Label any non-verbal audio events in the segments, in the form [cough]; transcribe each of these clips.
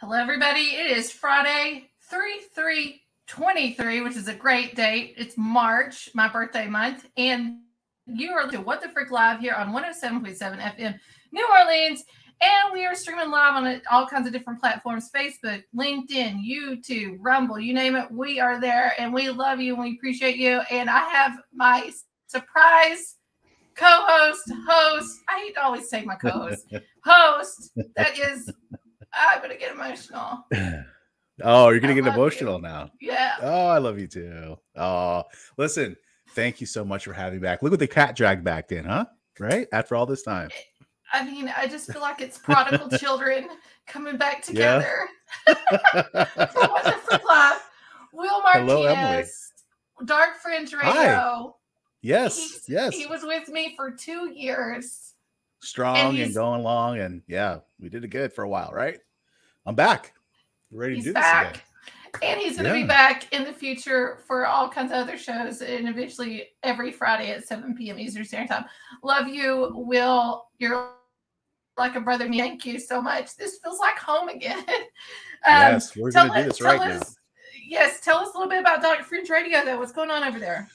Hello, everybody. It is Friday, 3 3 23, which is a great date. It's March, my birthday month. And you are to What the Frick Live here on 107.7 FM, New Orleans. And we are streaming live on all kinds of different platforms Facebook, LinkedIn, YouTube, Rumble, you name it. We are there and we love you and we appreciate you. And I have my surprise co-host, host. I hate to always say my co-host, [laughs] host. That is, I'm gonna get emotional. [laughs] Oh, you're gonna get emotional you. now. Yeah. Oh, I love you too. Oh, listen, thank you so much for having me back. Look what the cat dragged back in, huh? Right after all this time. I mean, I just feel like it's prodigal [laughs] children coming back together. Yeah. [laughs] For Life. Will Martinez, Hello, Emily. Dark Fringe Radio. Hi. Yes, He's, yes. He was with me for two years. Strong and, and, going along, and yeah, we did it good for a while, right? I'm back. ready to do back. this again. And he's going to yeah. be back in the future for all kinds of other shows and eventually every Friday at 7 p.m. Eastern Standard Time. Love you, Will. You're like a brother. Thank you so much. This feels like home again. [laughs] um, yes, we're going to do this right us, now. Yes, tell us a little bit about Dark Fringe Radio, though. What's going on over there?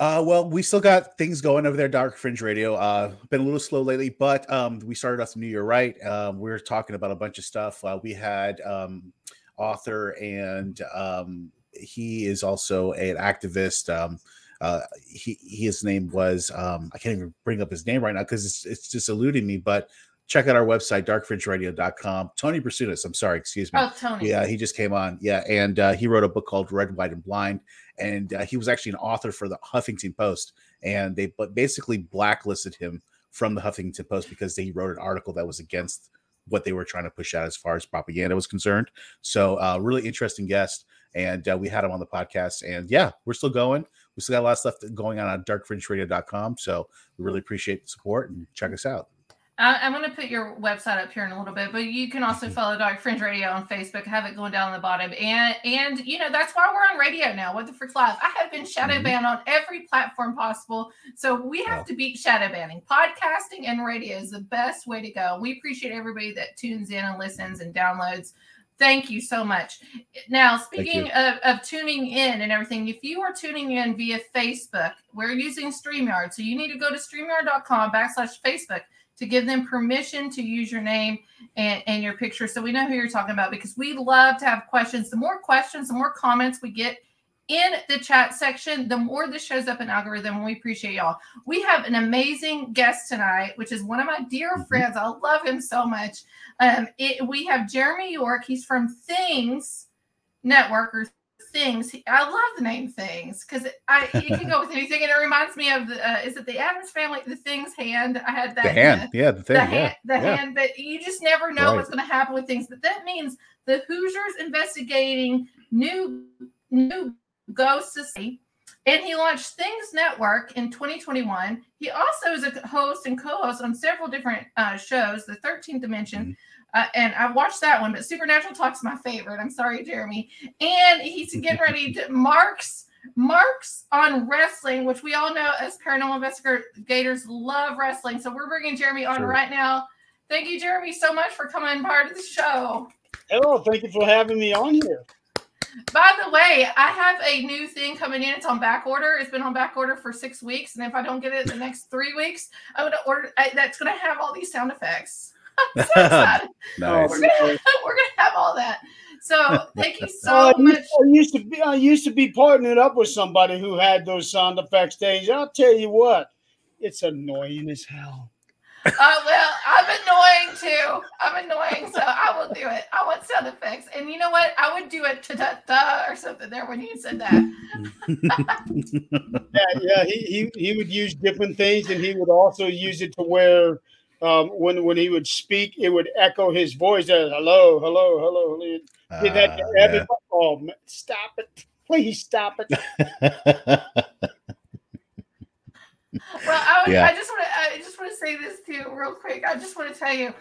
Uh, well, we still got things going over there, Dark Fringe Radio. Uh, been a little slow lately, but um, we started off the new year right. Um, we are talking about a bunch of stuff. Uh, we had um, author, and um, he is also an activist. Um, uh, he his name was um, I can't even bring up his name right now because it's it's just eluding me. But check out our website, darkfringeradio.com. Tony Bersunas, I'm sorry, excuse me. Oh, Tony. Yeah, he just came on. Yeah, and uh, he wrote a book called Red, White, and Blind and uh, he was actually an author for the Huffington Post, and they but basically blacklisted him from the Huffington Post because he wrote an article that was against what they were trying to push out as far as propaganda was concerned. So, uh, really interesting guest, and uh, we had him on the podcast. And yeah, we're still going. We still got a lot of stuff going on at darkfringeradio.com. So, we really appreciate the support and check us out. I, am going to put your website up here in a little bit, but you can also follow Dark Fringe Radio on Facebook. Have it going down on the bottom, and and you know that's why we're on radio now. What the frick live? I have been shadow mm-hmm. banned on every platform possible, so we have wow. to beat shadow banning. Podcasting and radio is the best way to go. We appreciate everybody that tunes in and listens and downloads. Thank you so much. Now, speaking of, of tuning in and everything, if you are tuning in via Facebook, we're using StreamYard. So you need to go to StreamYard.com backslash Facebook to give them permission to use your name and, and your picture so we know who you're talking about because we love to have questions. The more questions, the more comments we get in the chat section, the more this shows up in algorithm. We appreciate y'all. We have an amazing guest tonight, which is one of my dear mm-hmm. friends. I love him so much. Um, it, we have Jeremy York. He's from Things Network or things. I love the name things because I you can go with anything, and it reminds me of the uh, is it the Addams family? The things hand. I had that. The hand, yeah, the thing, the hand, the yeah. hand. But you just never know right. what's going to happen with things. But that means the Hoosiers investigating new new ghosts. And he launched Things Network in 2021. He also is a host and co-host on several different uh, shows, The 13th Dimension, mm-hmm. Uh, and I watched that one, but Supernatural Talk's my favorite. I'm sorry, Jeremy. And he's getting ready to [laughs] marks marks on wrestling, which we all know as paranormal investigators love wrestling. So we're bringing Jeremy on sure. right now. Thank you, Jeremy, so much for coming part of the show. Hello, thank you for having me on here. By the way, I have a new thing coming in. It's on back order. It's been on back order for six weeks, and if I don't get it in the next three weeks, I'm gonna order. I, that's gonna have all these sound effects. [laughs] so [laughs] nice. we're, gonna, [laughs] we're gonna have all that. So thank you so uh, much. I used to be I used to be partnered up with somebody who had those sound effects days. I'll tell you what, it's annoying as hell. Uh, well, I'm annoying too. I'm annoying, so I will do it. I want sound effects, and you know what? I would do it to da da or something there when you said that. yeah, yeah. He, he he would use different things, and he would also use it to where um, when when he would speak, it would echo his voice as "hello, hello, hello." Uh, Did that to everybody? Yeah. Oh, man, stop it! [laughs] Please stop it. [laughs] well, I, yeah. I just want to I just want to say this too, real quick. I just want to tell you,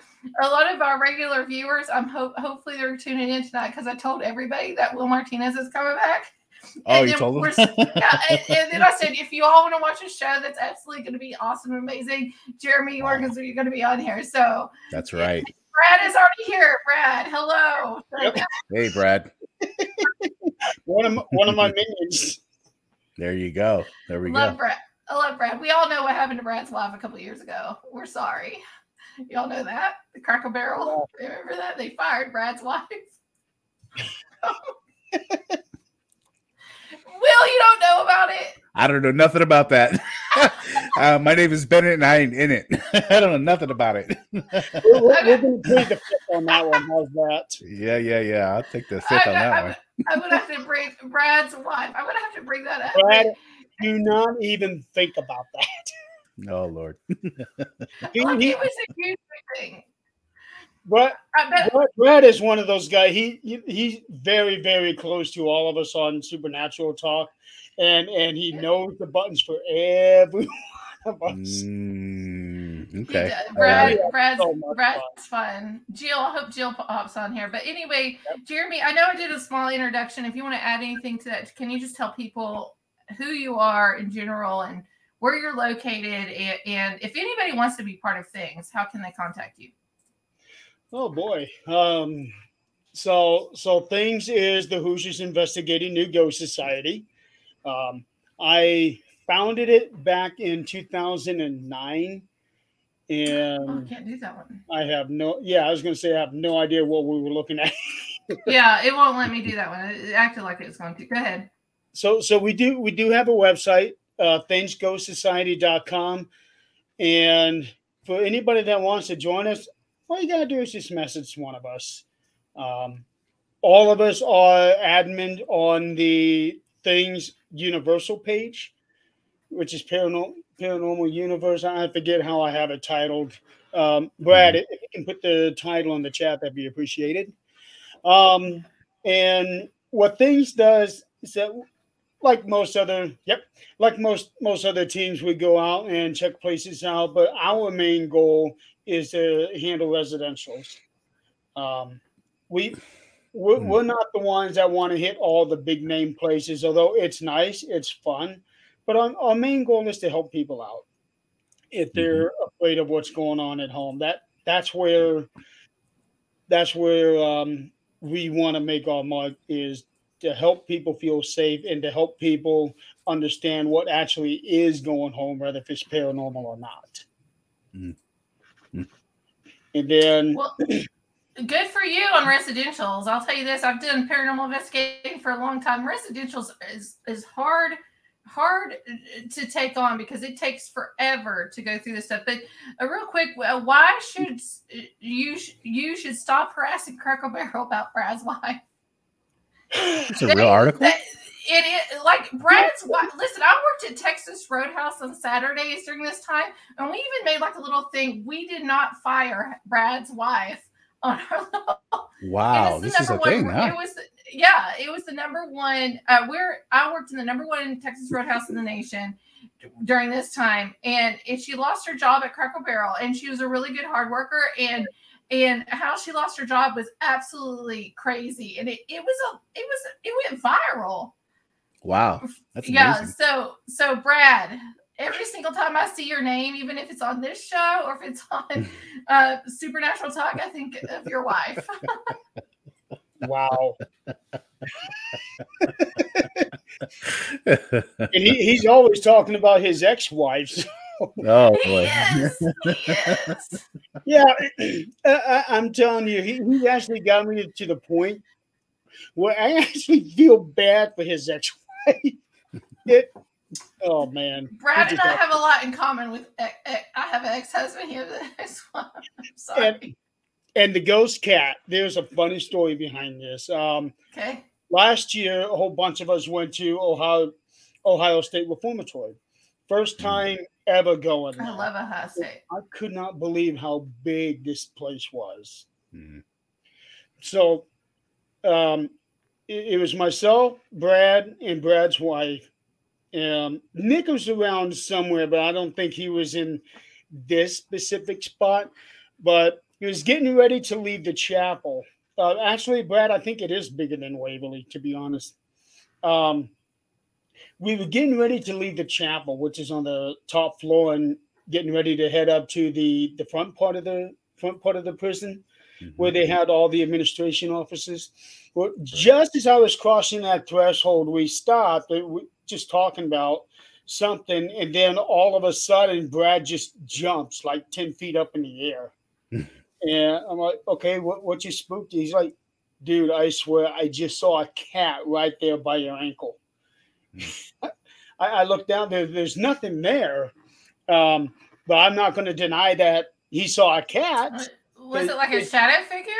a lot of our regular viewers, I'm hope hopefully they're tuning in tonight because I told everybody that Will Martinez is coming back. Oh, and you told them? yeah, [laughs] and, and, then I said, if you all want to watch a show that's absolutely going to be awesome, and amazing, Jeremy York is going to be on here. So that's right. Brad is already here. Brad, hello. Yep. Hey, Brad. [laughs] one of my, one of my minions. There you go. There we love go. Brad. I love Brad. We all know what happened to Brad's wife a couple years ago. We're sorry. Y'all know that the Cracker Barrel. Remember that they fired Brad's wife. [laughs] Will, you don't know about it. I don't know nothing about that. [laughs] uh, my name is Bennett, and I ain't in it. [laughs] I don't know nothing about it. We're, we're, we're going to plead the fifth on that one. How's that? yeah, yeah, yeah. I'll take the fifth I, on that I, one. I'm gonna have to bring Brad's wife. I'm gonna have to bring that up. Brad, do not even think about that. Oh Lord. [laughs] He- Like, he- it was a huge thing. Brad, bet Brad, Brad is one of those guys. He, he he's very very close to all of us on Supernatural Talk, and and he knows the buttons for every [laughs] one of us. Mm, okay. does. Brad, Yeah, Brad's, so much Brad's fun. Jill, I hope Jill pops on here. But anyway, Jeremy, I know I did a small introduction. If you want to add anything to that, can you just tell people who you are in general and where you're located? And, and if anybody wants to be part of things, how can they contact you? Oh boy. Um, so so things is the Hoosiers investigating new ghost society. Um, I founded it back in 2009, Oh, I can't do that one. I have no yeah I was going to say I have no idea what we were looking at. [laughs] Yeah, it won't let me do that one. It it acted like it was going to. Go ahead. so so we do we do have a website uh thingsghostsociety.com and for anybody that wants to join us all you gotta do is just message one of us. Um, all of us are admin on the things universal page which is paranormal paranormal universe. I forget how i have it titled. Um, brad if you can put the title in the chat that'd be appreciated. Um, and what things does is that like most other yep like most most other teams we go out and check places out but our main goal is to handle residentials um, we we're, Hmm. we're not the ones that want to hit all the big name places although it's nice it's fun but our, our main goal is to help people out if they're afraid of what's going on at home that that's where that's where um, we want to make our mark is to help people feel safe and to help people understand what actually is going home, whether if it's paranormal or not. Mm. Mm. And then, Well, good for you on residentials. I'll tell you this: I've done paranormal investigating for a long time. Residentials is is hard hard to take on because it takes forever to go through this stuff. But uh, real quick, uh, why should you sh- you should stop harassing Cracker Barrel about Brad's [laughs] wife? It's a real article. That- it is like Brad's wife. Listen, I worked at Texas Roadhouse on Saturdays during this time, and we even made like a little thing. We did not fire Brad's wife on our [laughs] little Wow, this is a number thing, one, huh? It was, yeah, it was the number one. Uh, where I worked in the number one Texas Roadhouse in the nation during this time, and, and she lost her job at Cracker Barrel, and she was a really good hard worker, and and how she lost her job was absolutely crazy, and it, it was a it was it went viral. Wow, that's yeah, amazing. so so Brad. Every single time I see your name, even if it's on this show or if it's [laughs] on [laughs] uh, Supernatural Talk, I think of your wife. [laughs] wow. And he, he's always talking about his ex wives. oh He boy. is. He is. Yeah, [clears throat] I, I, I'm telling you, he, he actually got me to the point where I actually feel bad for his ex wife. [laughs] It, oh, man. Brad and I got- have a lot in common with. ex- ex- I have an ex-husband. He has an [laughs] ex-wife. I'm sorry. And, and the ghost cat, there's a funny story behind this. Um, okay. last year, a whole bunch of us went to Ohio, Ohio State Reformatory. First time ever going. I love Ohio State. I could not believe how big this place was. Mhm. So um, it, was myself, Brad, and Brad's wife. Um, Nick was around somewhere, but I don't think he was in this specific spot. But he was getting ready to leave the chapel. Uh, actually, Brad, I think it is bigger than Waverly, to be honest. Um, we were getting ready to leave the chapel, which is on the top floor, and getting ready to head up to the the front part of the front part of the prison. Where they had all the administration offices. Well, just as I was crossing that threshold, we stopped, uh, we, just talking about something, and then all of a sudden, Brad just jumps like 10 feet up in the air. [laughs] and I'm like, okay, what, what you spooked? He's like, dude, I swear, I just saw a cat right there by your ankle. [laughs] I, I looked down there, there's nothing there. Um, but I'm not going to deny that he saw a cat. Was it like a shadow figure?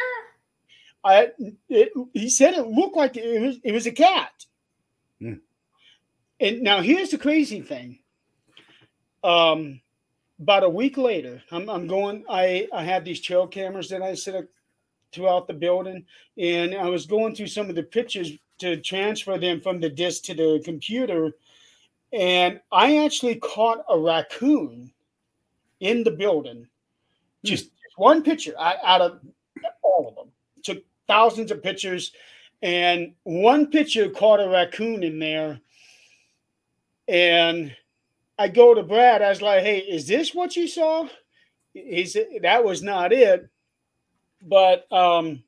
I it, he said it looked like it was it was a cat. Hmm. And now here's the crazy thing. Um, about a week later, I'm, I'm going. I I have these trail cameras that I set up throughout the building, and I was going through some of the pictures to transfer them from the disk to the computer, and I actually caught a raccoon in the building. Hmm. Just one picture out of all of them. Took thousands of pictures, and one picture caught a raccoon in there. And I go to Brad. I was like, "Hey, is this what you saw?" He said that was not it, but um,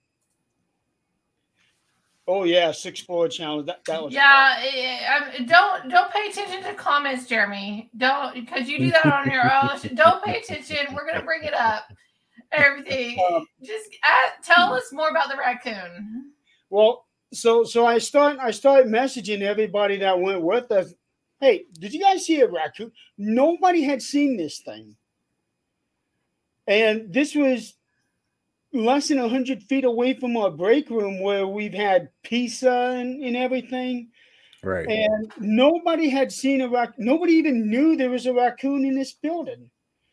Oh yeah, six four challenge. That, that was yeah. Don't don't pay attention to comments, Jeremy. Don't because you do that on your own. [laughs] don't pay attention. We're gonna bring it up. [laughs] Everything. Um, Just ask, tell us more about the raccoon. Well, so so I start I start messaging everybody that went with us. Hey, did you guys see a raccoon? Nobody had seen this thing, and this was less than 100 feet away from our break room where we've had pizza and, and everything. Right. And nobody had seen a raccoon. Nobody even knew there was a raccoon in this building.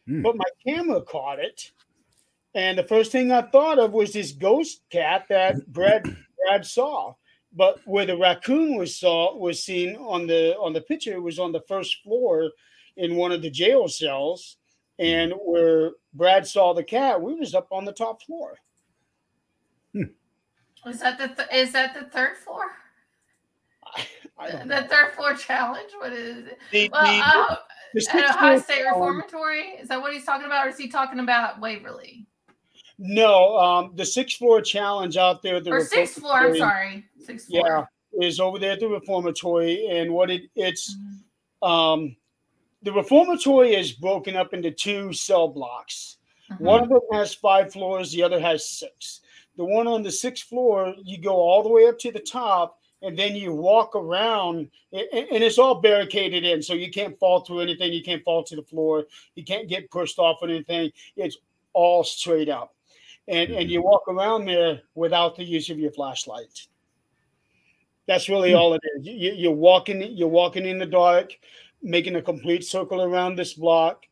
Mm. But my camera caught it. And the first thing I thought of was this ghost cat that [clears throat] Brad Brad saw. But where the raccoon was saw was seen on the on the picture, it was on the first floor in one of the jail cells. And where Brad saw the cat, we was up on the top floor. Hmm. Was that the th- is that the third floor? I, I the third floor challenge. What is it? The, well, the, uh, the at Ohio State Reformatory. Is that what he's talking about, or is he talking about Waverly? No, um, the sixth floor challenge out there. The or sixth floor. I'm sorry, sixth floor. Yeah, is over there at the reformatory, and what it it's. Mm-hmm. Um, the reformatory is broken up into two cell blocks. Mm-hmm. One of them has five floors, the other has six. The one on the sixth floor, you go all the way up to the top, and then you walk around, and it's all barricaded in, so you can't fall through anything. You can't fall to the floor. You can't get pushed off or anything. It's all straight up, and and you walk around there without the use of your flashlight. That's really hmm. all it is. You, you're walking. You're walking in the dark making a complete circle around this block,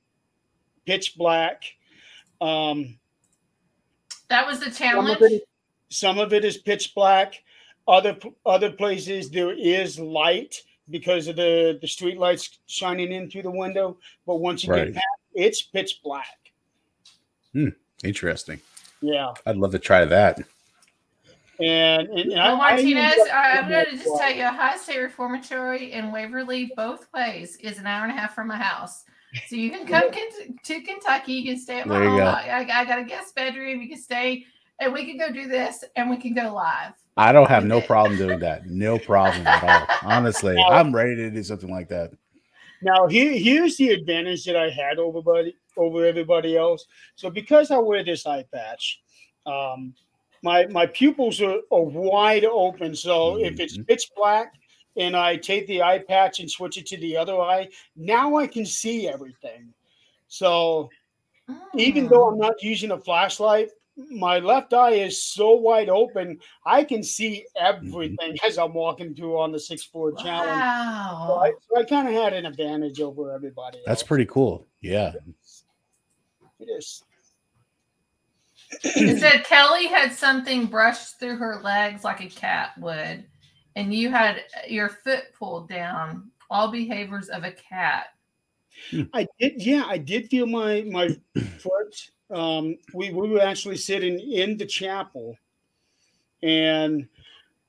pitch black. Um, that was the challenge. Some of, it, some of it is pitch black. Other other places there is light because of the the street lights shining in through the window. But once you right. get past, it's pitch black. Hmm. Interesting. Yeah, I'd love to try that. And, and Will, Martinez, I, am going to just tell you, Ohio State Reformatory in Waverly, both ways, is an hour and a half from my house. So you can come to Kentucky. You can stay at my home. I, I, got a guest bedroom. You can stay, and we can go do this, and we can go live. I don't have no problem doing that. No problem at all. [laughs] Honestly, I'm ready to do something like that. Now, here, here's the advantage that I had over, buddy, over everybody else. So, because I wear this eye patch, um, my my pupils are, are wide open. So mm-hmm. if it's pitch black and I take the eye patch and switch it to the other eye, now I can see everything. So oh. even though I'm not using a flashlight, my left eye is so wide open, I can see mm-hmm. everything mm-hmm. [laughs] as I'm walking through on the six floor wow. challenge. So I, so I kind of had an advantage over everybody. That's else. pretty cool. Yeah. It is it said Kelly had something brushed through her legs like a cat would, and you had your foot pulled down. All behaviors of a cat. I did, yeah, I did feel my my [clears throat] foot. Um, we we were actually sitting in the chapel, and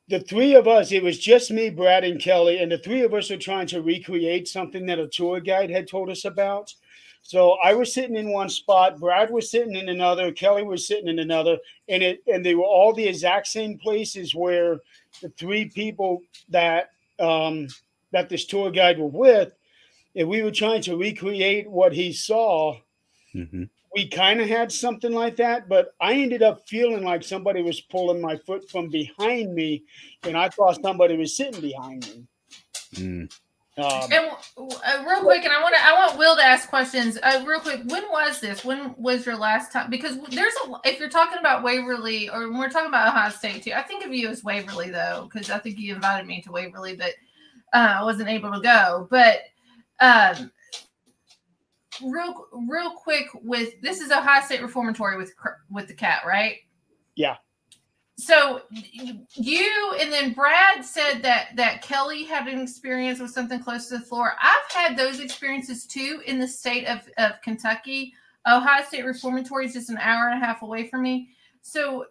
the three of us. It was just me, Brad, and Kelly, and the three of us were trying to recreate something that a tour guide had told us about. So I was sitting in one spot, Brad was sitting in another, Kelly was sitting in another, and it and they were all the exact same places where the three people that um, that this tour guide were with, and we were trying to recreate what he saw. Mhm. We kind of had something like that, but I ended up feeling like somebody was pulling my foot from behind me, and I thought somebody was sitting behind me. Mm. Um, And uh, real quick, and I want to, I want Will to ask questions. Uh, real quick, when was this? When was your last time? Because there's a, if you're talking about Waverly, or when we're talking about Ohio State too, I think of you as Waverly though, because I think you invited me to Waverly, but uh, I wasn't able to go. But um, real, real quick, with this is Ohio State Reformatory with with the cat, right? Yeah. So you and then Brad said that that Kelly had an experience with something close to the floor. I've had those experiences too in the state of, of Kentucky. Ohio State Reformatory is just an hour and a half away from me. So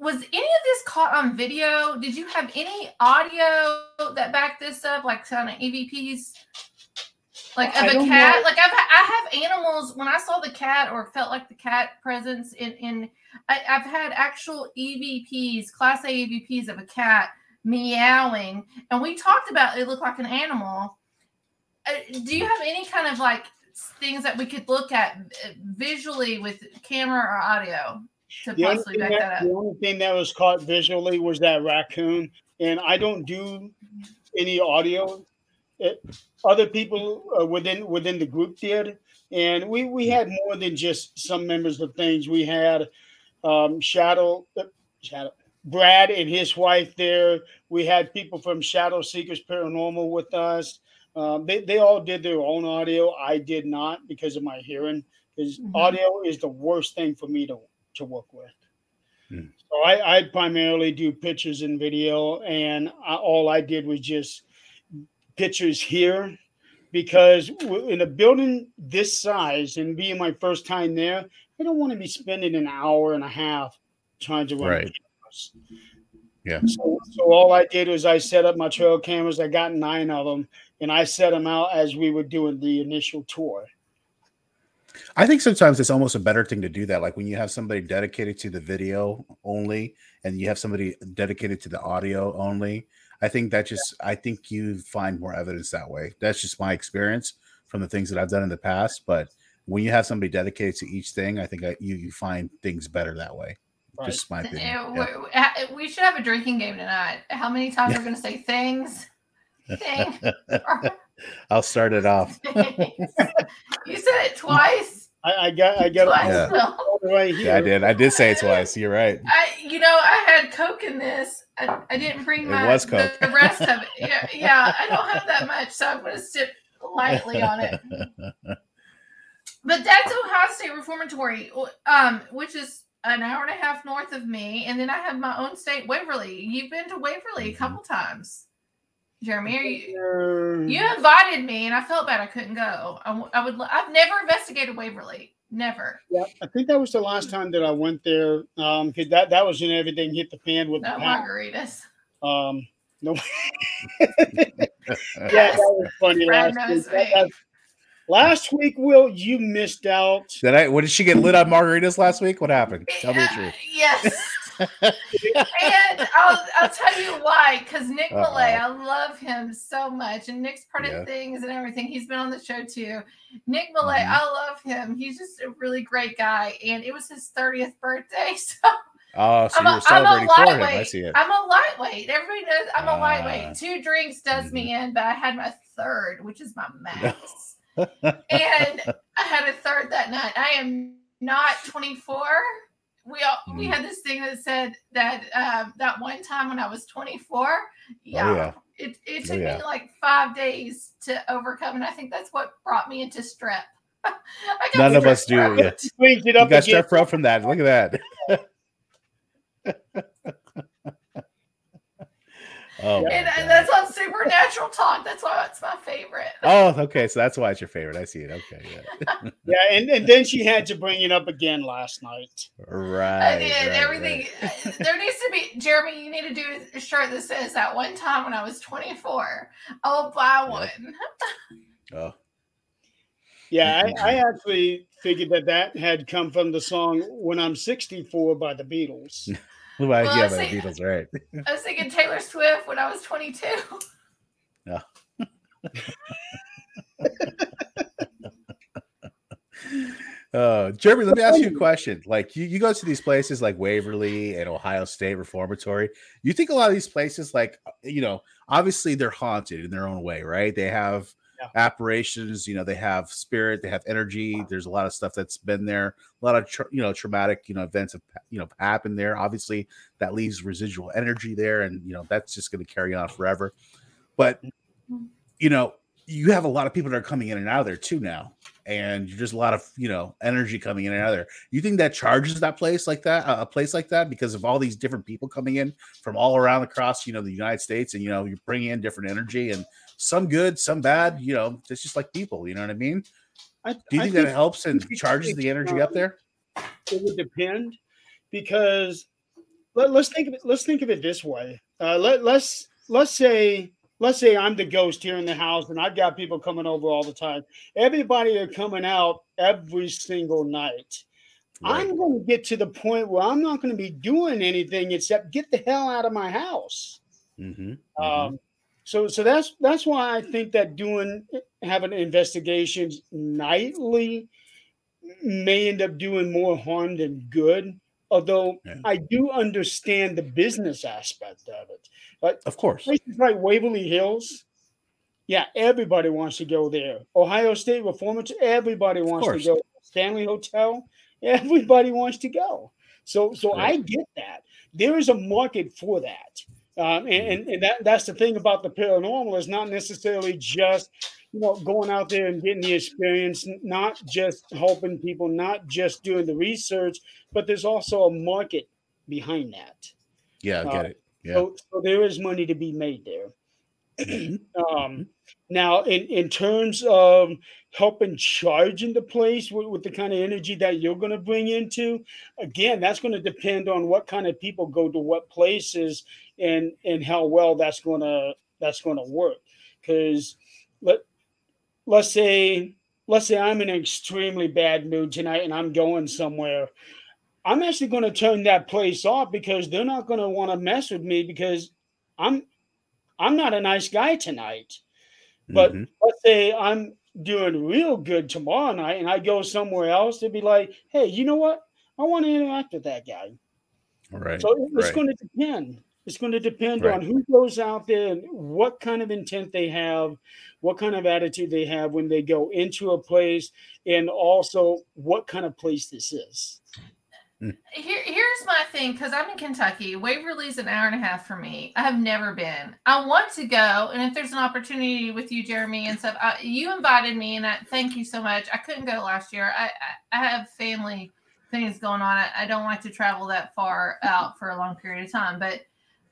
was any of this caught on video? Did you have any audio that backed this up, like kind of EVPs? Like of a cat? know. Like I've I have animals when I saw the cat or felt like the cat presence in in I, I've had actual EVPs, class A EVPs of a cat meowing, and we talked about it looked like an animal. Uh, do you have any kind of like things that we could look at uh, visually with camera or audio to the, possibly back that, that the only thing that was caught visually was that raccoon, and I don't do any audio. It, other people uh, within within the group did, and we we had more than just some members of things. We had um, Shadow, uh, Shadow, Brad and his wife there. We had people from Shadow Seekers Paranormal with us. Um, they they all did their own audio. I did not because of my hearing. Because Mhm. audio is the worst thing for me to to work with. Hmm. So I, I primarily do pictures and video, and I, all I did was just pictures here because in a building this size and being my first time there, I don't want to be spending an hour and a half trying to run Right. cameras. Yeah. So, so all I did was I set up my trail cameras. I got nine of them, and I set them out as we were doing the initial tour. I think sometimes it's almost a better thing to do that. Like when you have somebody dedicated to the video only and you have somebody dedicated to the audio only. I think that just, I think you find more evidence that way. That's just my experience from the things that I've done in the past. But when you have somebody dedicated to each thing, I think I, you, you find things better that way. Right. Just my opinion. Uh, Yeah. we- uh, We should have a drinking game tonight. How many times we're going to say things? Thing. [laughs] I'll start it off. [laughs] you said it twice. I, I got I got Twice, it Yeah. Will. all the way here. Yeah, I did. I did say it twice. You're right. I, you know, I had Coke in this. I, I didn't bring It my was the- Coke. The, rest of it. Yeah, yeah, I don't have that much, so I'm going to sip lightly on it. [laughs] But that's Ohio State Reformatory, um, which is an hour and a half north of me, and then I have my own state, Waverly. You've been to Waverly a couple times, Jeremy. Are you? You invited me, and I felt bad I couldn't go. I, w- I would. I've never investigated Waverly. Never. Yeah, I think that was the last time that I went there. Um, because that that was when everything hit the fan with No the pound. margaritas. Um, no. [laughs] [laughs] yeah, that was funny Brad last knows. That- me. That- last week, Will, you missed out. Did I? What did she get lit on margaritas last week? What happened? Tell me the Uh, truth. Yes. [laughs] and I'll, I'll tell you why, because Nick Uh-oh. Millay, I love him so much, and Nick's part Yeah. of things and everything. He's been on the show too. Nick Millay, Mhm. I love him. He's just a really great guy, and it was his 30th birthday, [laughs] so Oh, so I'm you a- were I'm a celebrating for him. I lightweight. see it. I'm a lightweight. Everybody knows I'm a Ah. lightweight. Two drinks does me Mm-hmm. in, but I had my third, which is my max. [laughs] and I had a third that night. I am not 24. We all, we Mm. had this thing that said that um, that one time when I was 24. Yeah, Oh, yeah. it it Oh, took yeah. me like five days to overcome, and I think that's what brought me into strep. [laughs] I got None of us do. throat. Yeah. Cleaned it You got strep throat from that. Look at that. [laughs] oh, And, and that's on supernatural talk. That's why it's my favorite. oh, okay. So that's why it's your favorite. I see it. Okay, yeah. [laughs] Yeah, and, and then she had to bring it up again last night. right. I did right, everything. right. Uh, there needs to be Jeremy. You need to do a shirt that says that one time when I was 24. I'll buy Yep. one. [laughs] Oh, Yeah, I, mm-hmm. I, actually figured that that had come from the song "When I'm 64" by the Beatles. [laughs] well, well, yeah, by the Beatles, right? I was thinking Taylor Swift when I was 22. Yeah. [laughs] Uh, Jeremy, let me ask you a question. Like you, you go to these places like Waverly and Ohio State Reformatory. You think a lot of these places, like you know, obviously they're haunted in their own way, right? They have yeah. apparitions, you know, they have spirit, they have energy. There's a lot of stuff that's been there. A lot of tra- you know traumatic you know events have you know happened there. Obviously, that leaves residual energy there, and you know that's just going to carry on forever. But you know, you have a lot of people that are coming in and out of there too now and you're just a lot of you know energy coming in and out of there. You think that charges that place like that, a place like that, because of all these different people coming in from all around across you know the United States, and you know you're bringing in different energy and some good, some bad. You know, it's just like people. You know what I mean? I, Do you think, think that helps and charges the energy up there? It would depend because let, us think of it. Let's think of it this way. Uh, let, let's let's say let's say I'm the ghost here in the house and I've got people coming over all the time. Everybody are coming out every single night. Right. I'm going to get to the point where I'm not going to be doing anything except get the hell out of my house. Mm-hmm. Mm-hmm. So, so that's that's why I think that doing having investigations nightly may end up doing more harm than good. Although yeah. I do understand the business aspect of it. But of course, places like Waverly Hills, yeah, everybody wants to go there. Ohio State Reformatory, everybody wants to go. Stanley Hotel, everybody wants to go. So, so right. I get that. There is a market for that. Um, and, mm-hmm. and, and, that, that's the thing about the paranormal is not necessarily just you know going out there and getting the experience not just helping people not just doing the research but there's also a market behind that yeah i get uh, it yeah. So, so there is money to be made there. [clears throat] Um, now, in, in terms of helping charge into place with, with the kind of energy that you're going to bring into, again, that's going to depend on what kind of people go to what places and and how well that's going to that's going to work. Because let let's say let's say I'm in an extremely bad mood tonight and I'm going somewhere I'm actually going to turn that place off because they're not going to want to mess with me because I'm I'm not a nice guy tonight. But mm-hmm. let's say I'm doing real good tomorrow night and I go somewhere else to be like, hey, you know what? I want to interact with that guy. Right. So it's right. going to depend. It's going to depend right. on who goes out there and what kind of intent they have, what kind of attitude they have when they go into a place, and also what kind of place this is. Here, here's my thing because I'm in Kentucky. Waverly's an hour and a half for me. I have never been. I want to go, and if there's an opportunity with you, Jeremy, and stuff, I, you invited me, and I thank you so much. I couldn't go last year. I, I, I have family things going on. I, I, don't like to travel that far out for a long period of time, but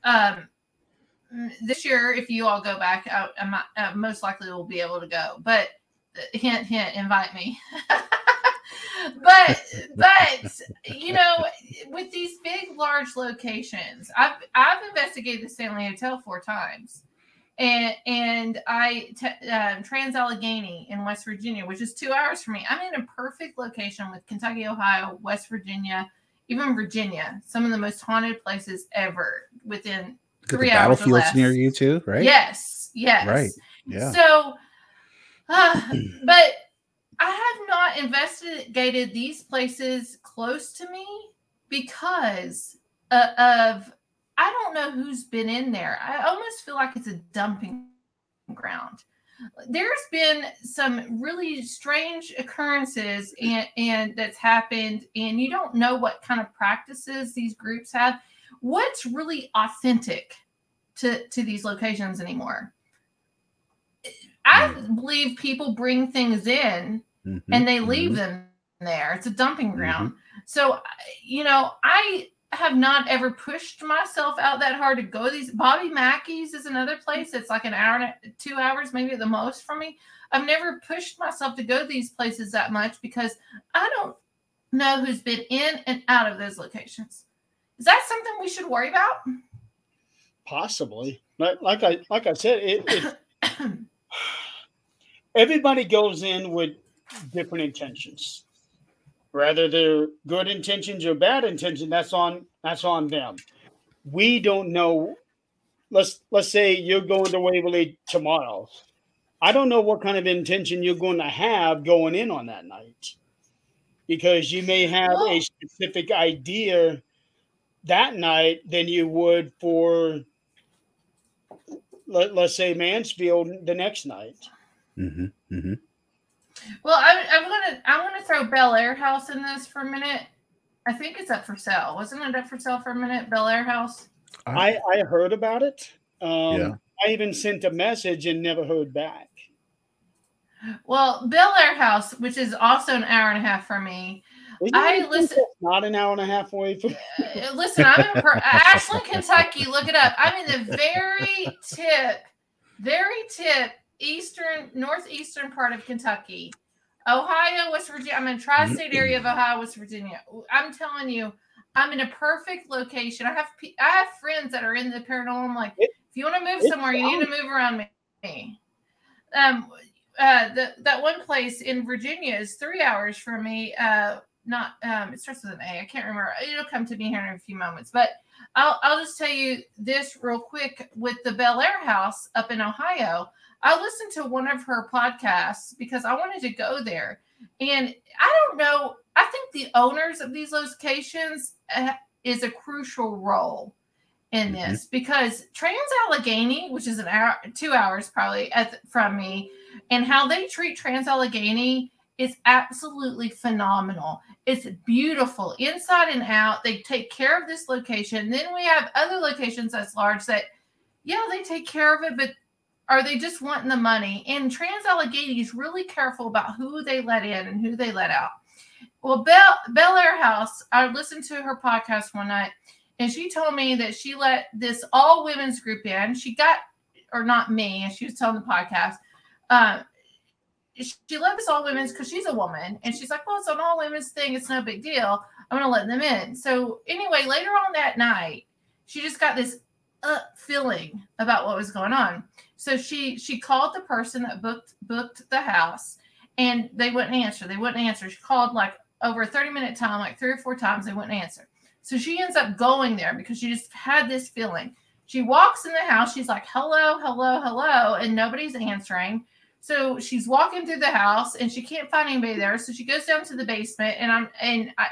um, this year, if you all go back, I, I most likely will be able to go. But uh, hint, hint, invite me. [laughs] but but you know with these big large locations i've i've investigated the stanley hotel four times. And and i t- um, trans allegheny in west virginia which is two hours from me i'm in a perfect location with kentucky ohio west virginia even virginia some of the most haunted places ever within three hours battlefields near you too right? Yes yes. Right yeah. So uh, but I have not investigated these places close to me because uh, of I don't know who's been in there. I almost feel like it's a dumping ground. There's been some really strange occurrences and, and that's happened, and you don't know what kind of practices these groups have. What's really authentic to, to these locations anymore? I hmm. believe people bring things in mm-hmm. and they leave mm-hmm. them there. It's a dumping ground. Mm-hmm. So, you know, I have not ever pushed myself out that hard to go these. Bobby Mackey's is another place. It's like an hour and a, two hours, maybe at the most for me. I've never pushed myself to go to these places that much because I don't know who's been in and out of those locations. Is that something we should worry about? Possibly. Like, like I like I said, it, it [coughs] everybody goes in with different intentions. Whether they're good intentions or bad intentions, that's on that's on them. We don't know. Let's let's say you're going to Waverly tomorrow. I don't know what kind of intention you're going to have going in on that night because you may have a specific idea that night than you would for let, us say Mansfield the next night. Mm-hmm. Mm-hmm. Well, I, am gonna I'm gonna throw Bellaire House in this for a minute. I think it's up for sale. Wasn't it up for sale for a minute? Bellaire House. I I heard about it. Um, yeah. I even sent a message and never heard back. Well, Bellaire House, which is also an hour and a half for me. I listen. Not an hour and a half away from. Uh, listen, I'm in per- [laughs] Ashland, Kentucky. Look it up. I'm in the very tip, very tip eastern, northeastern part of Kentucky. Ohio, West Virginia. I'm in tri-state area of Ohio, West Virginia. I'm telling you, I'm in a perfect location. I have I have friends that are in the paranormal. I'm like, if you want to move somewhere, you need to move around me. Um, uh, the, that one place in Virginia is three hours from me. Uh, not um, it starts with an A. I can't remember. It'll come to me here in a few moments. But I'll I'll just tell you this real quick with the Bellaire House up in Ohio. I listened to one of her podcasts because I wanted to go there. And I don't know, I think the owners of these locations uh, is a crucial role in mm-hmm. this mm-hmm. because Trans Allegheny, which is an hour, two hours probably at, from me, and how they treat Trans Allegheny is absolutely phenomenal. It's beautiful inside and out. They take care of this location. Then we have other locations that's large that, yeah, they take care of it, but are they just wanting the money? And Trans Allegheny is really careful about who they let in and who they let out. Well, Bel, Air House, I listened to her podcast one night and she told me that she let this all women's group in. She got, or not me, and she was telling the podcast, uh, she let this all women's because she's a woman and she's like, well, it's an all women's thing. It's no big deal. I'm to let them in. So, anyway, later on that night, she just got this uh, feeling about what was going on. So she she called the person that booked booked the house, and they wouldn't answer. They wouldn't answer. She called like over a 30 minute time, like three or four times. They wouldn't answer. So she ends up going there because she just had this feeling. She walks in the house. She's like, hello, hello, hello. And nobody's answering. So she's walking through the house and she can't find anybody there. So she goes down to the basement and I'm, and I,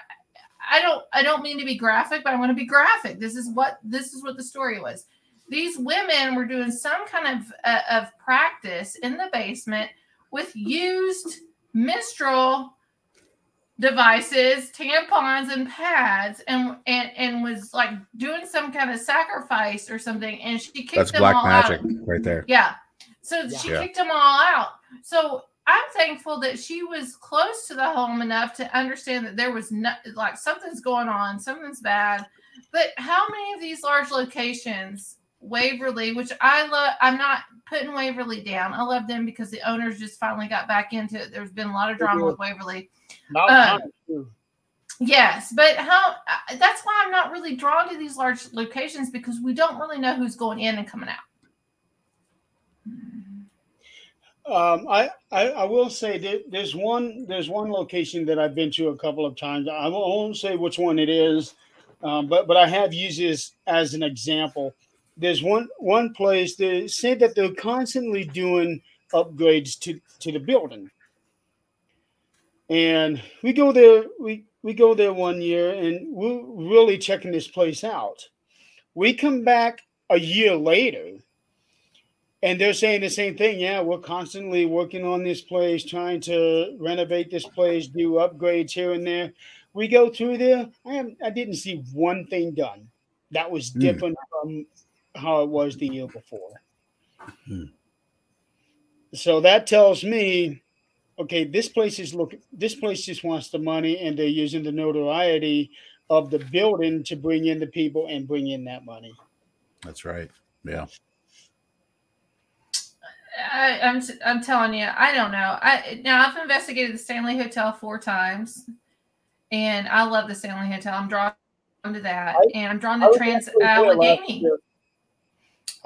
I don't, I don't mean to be graphic, but I want to be graphic. This is what, this is what the story was. These women were doing some kind of, uh, of practice in the basement with used menstrual devices, tampons and pads, and and and was like doing some kind of sacrifice or something, and she kicked That's them black all magic out. right there. Yeah. So yeah. she kicked them all out. So I'm thankful that she was close to the home enough to understand that there was not like something's going on, something's bad. But how many of these large locations, Waverly, which I love, I'm not putting Waverly down. I love them because the owners just finally got back into it. There's been a lot of drama with Waverly. Um, yes, but how? That's why I'm not really drawn to these large locations because we don't really know who's going in and coming out. Um, I, I, I will say that there's one there's one location that I've been to a couple of times. I won't say which one it is, um, but but I have used this as an example. There's one one place they say that they're constantly doing upgrades to to the building, and we go there we we go there one year and we're really checking this place out. We come back a year later and they're saying the same thing. Yeah, we're constantly working on this place, trying to renovate this place, do upgrades here and there. We go through there. I have, I didn't see one thing done that was hmm. different mm. from how it was the year before. Mm. So that tells me, okay, this place is look. This place just wants the money, and they're using the notoriety of the building to bring in the people and bring in that money. That's right. Yeah. I, am I'm, I'm telling you, I don't know. I now I've investigated the Stanley Hotel four times, and I love the Stanley Hotel. I'm drawn to that, I, and I'm drawn to Trans Allegheny.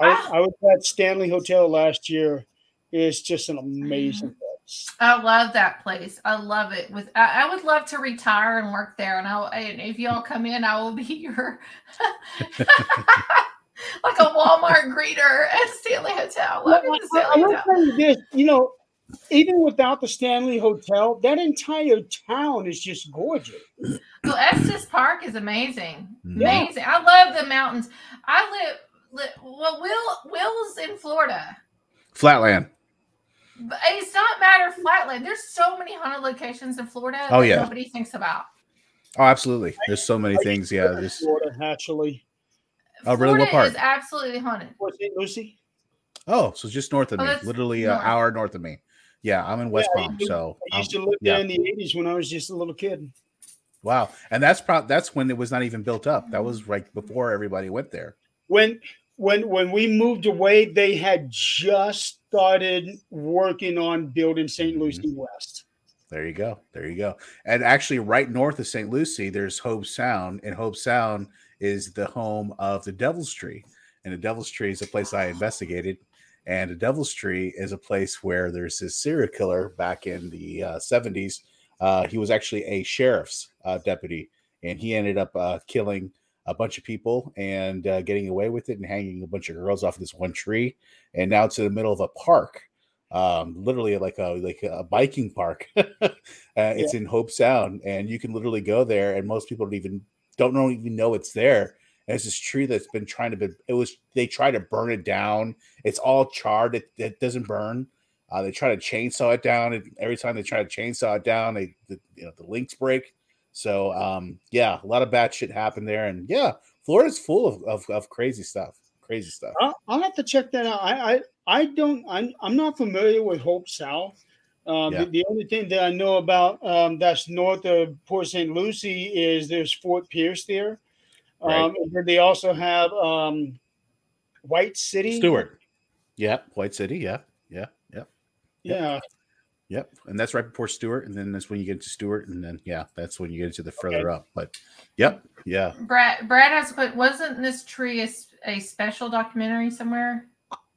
I, ah. I was at Stanley Hotel last year. It's just an amazing place. place. I love that place. I love it. With I, I would love to retire and work there. And I'll and if y'all come in, I will be [laughs] your like a Walmart greeter at Stanley Hotel. Love Well, it, the I, I Stanley Hotel. you this, you know, even without the Stanley Hotel, that entire town is just gorgeous. Well, Estes Park is amazing. Yeah. Amazing. I love the mountains. I live, li- well, Will Will's in Florida. Flatland. But it's not matter flatland. There's so many haunted locations in Florida Oh, that yeah. nobody thinks about. Oh, absolutely. There's so many things. Yeah. There's Florida, actually. Oh, really? What Florida part? is absolutely haunted. What's it, Lucy? oh, so just north of Oh, me, that's literally an hour north of me. Yeah, I'm in West Yeah, Palm. used- So I used to live yeah. there in the 80s when I was just a little kid. wow, and that's probably that's when it was not even built up. That was right before everybody went there. When when when we moved away, they had just started working on building St. Mm-hmm. Lucie West. There you go. There you go. And actually, right north of St. Lucie, there's Hobe Sound, and Hobe Sound is the home of the Devil's Tree. And the Devil's Tree is a place I investigated. And the Devil's Tree is a place where there's this serial killer back in the uh, 70s. Uh, he was actually a sheriff's uh, deputy, and he ended up uh, killing a bunch of people and uh, getting away with it and hanging a bunch of girls off this one tree. And now it's in the middle of a park um literally like a like a biking park. [laughs] Uh, it's in Hobe Sound and you can literally go there and most people don't even don't know even know it's there. And it's this tree that's been trying to be it was they try to burn it down. It's all charred it, it doesn't burn. Uh, they try to chainsaw it down and every time they try to chainsaw it down they the, you know the links break so um yeah a lot of bad shit happened there and yeah florida's full of, of, of crazy stuff crazy stuff I'll, I'll have to check that out. I I, I don't. I'm I'm not familiar with Hobe Sound. Um, Yeah. the, the only thing that I know about um, that's north of Port St. Lucie is there's Fort Pierce there. Um, Right. and then they also have um, White City. Stuart yeah white city yeah yeah yeah Yeah. Yep, and that's right before Stuart, and then that's when you get to Stuart, and then yeah, that's when you get into the further up. But yep, yeah, Brad Brad has put. Wasn't this tree a special documentary somewhere?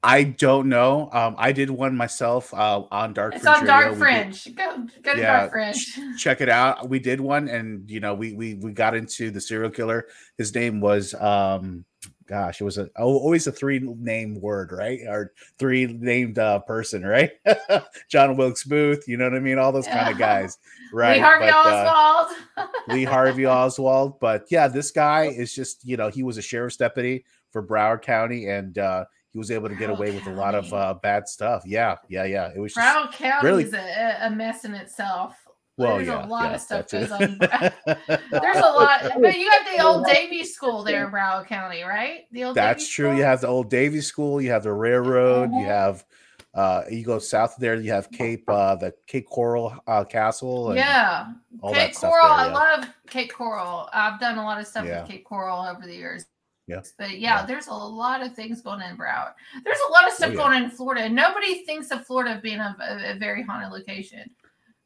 I don't know. Um, I did one myself uh, on Dark. It's Fringe on Radio. Dark did- Fringe. Go go to Yeah, Dark Fringe. check it out. We did one, and you know, we we we got into the serial killer. His name was um, gosh, it was a always a three name word, right? Or three named uh, person, right? [laughs] John Wilkes Booth. You know what I mean? All those kind of guys, [laughs] right? Lee Harvey But, uh, Oswald. [laughs] Lee Harvey Oswald. But yeah, this guy is just, you know, he was a sheriff's deputy for Broward County and uh, he was able to get Broward away with a lot of uh, bad stuff. Yeah, yeah, yeah. It was Broward County really- is a, a mess in itself. Well, There's yeah. a lot yeah, of stuff goes on. [laughs] There's a lot, [laughs] but you have the old Davy School there in Broward County, right? The old That's Davy true. School? You have the old Davy School, you have the railroad, you Mhm. have uh you go south there, you have Cape uh the Cape Coral uh castle and yeah, Cape Coral. there, I love Cape Coral. I've done a lot of stuff Yeah. with Cape Coral over the years. Yeah. But yeah, Yeah. there's a lot of things going on in Broward. There's a lot of stuff Oh, yeah. going on in Florida. Nobody thinks of Florida being a, a, a very haunted location.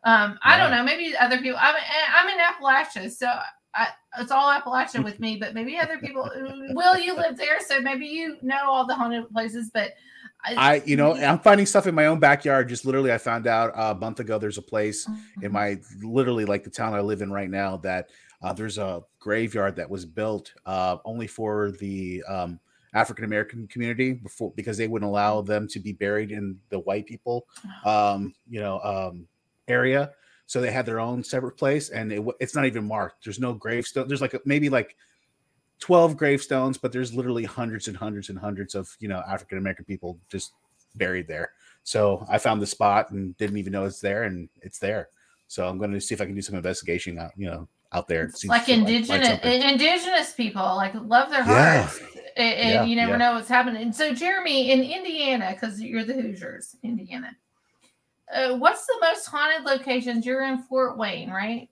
Um, I don't know. Maybe other people. I'm I'm in Appalachia, so I, it's all Appalachia with me. But maybe other people. [laughs] Will you live there? So maybe you know all the haunted places. But I, you know, [laughs] I'm finding stuff in my own backyard. Just literally, I found out uh, a month ago. There's a place Mm-hmm. in my literally like the town I live in right now that uh, there's a graveyard that was built uh, only for the um, African American community before because they wouldn't allow them to be buried in the white people, um, you know, um, area. So they had their own separate place, and it, it's not even marked. There's no gravestone. There's like a, maybe like 12 gravestones, but there's literally hundreds and hundreds and hundreds of, you know, African American people just buried there. So I found the spot and didn't even know it's there and it's there. So I'm going to see if I can do some investigation out, you know, out there. Like indigenous something. indigenous people like love their Yeah. hearts and, and Yeah, you never yeah. know what's happening and so jeremy in indiana because you're the hoosiers indiana uh, what's the most haunted locations you're in fort wayne right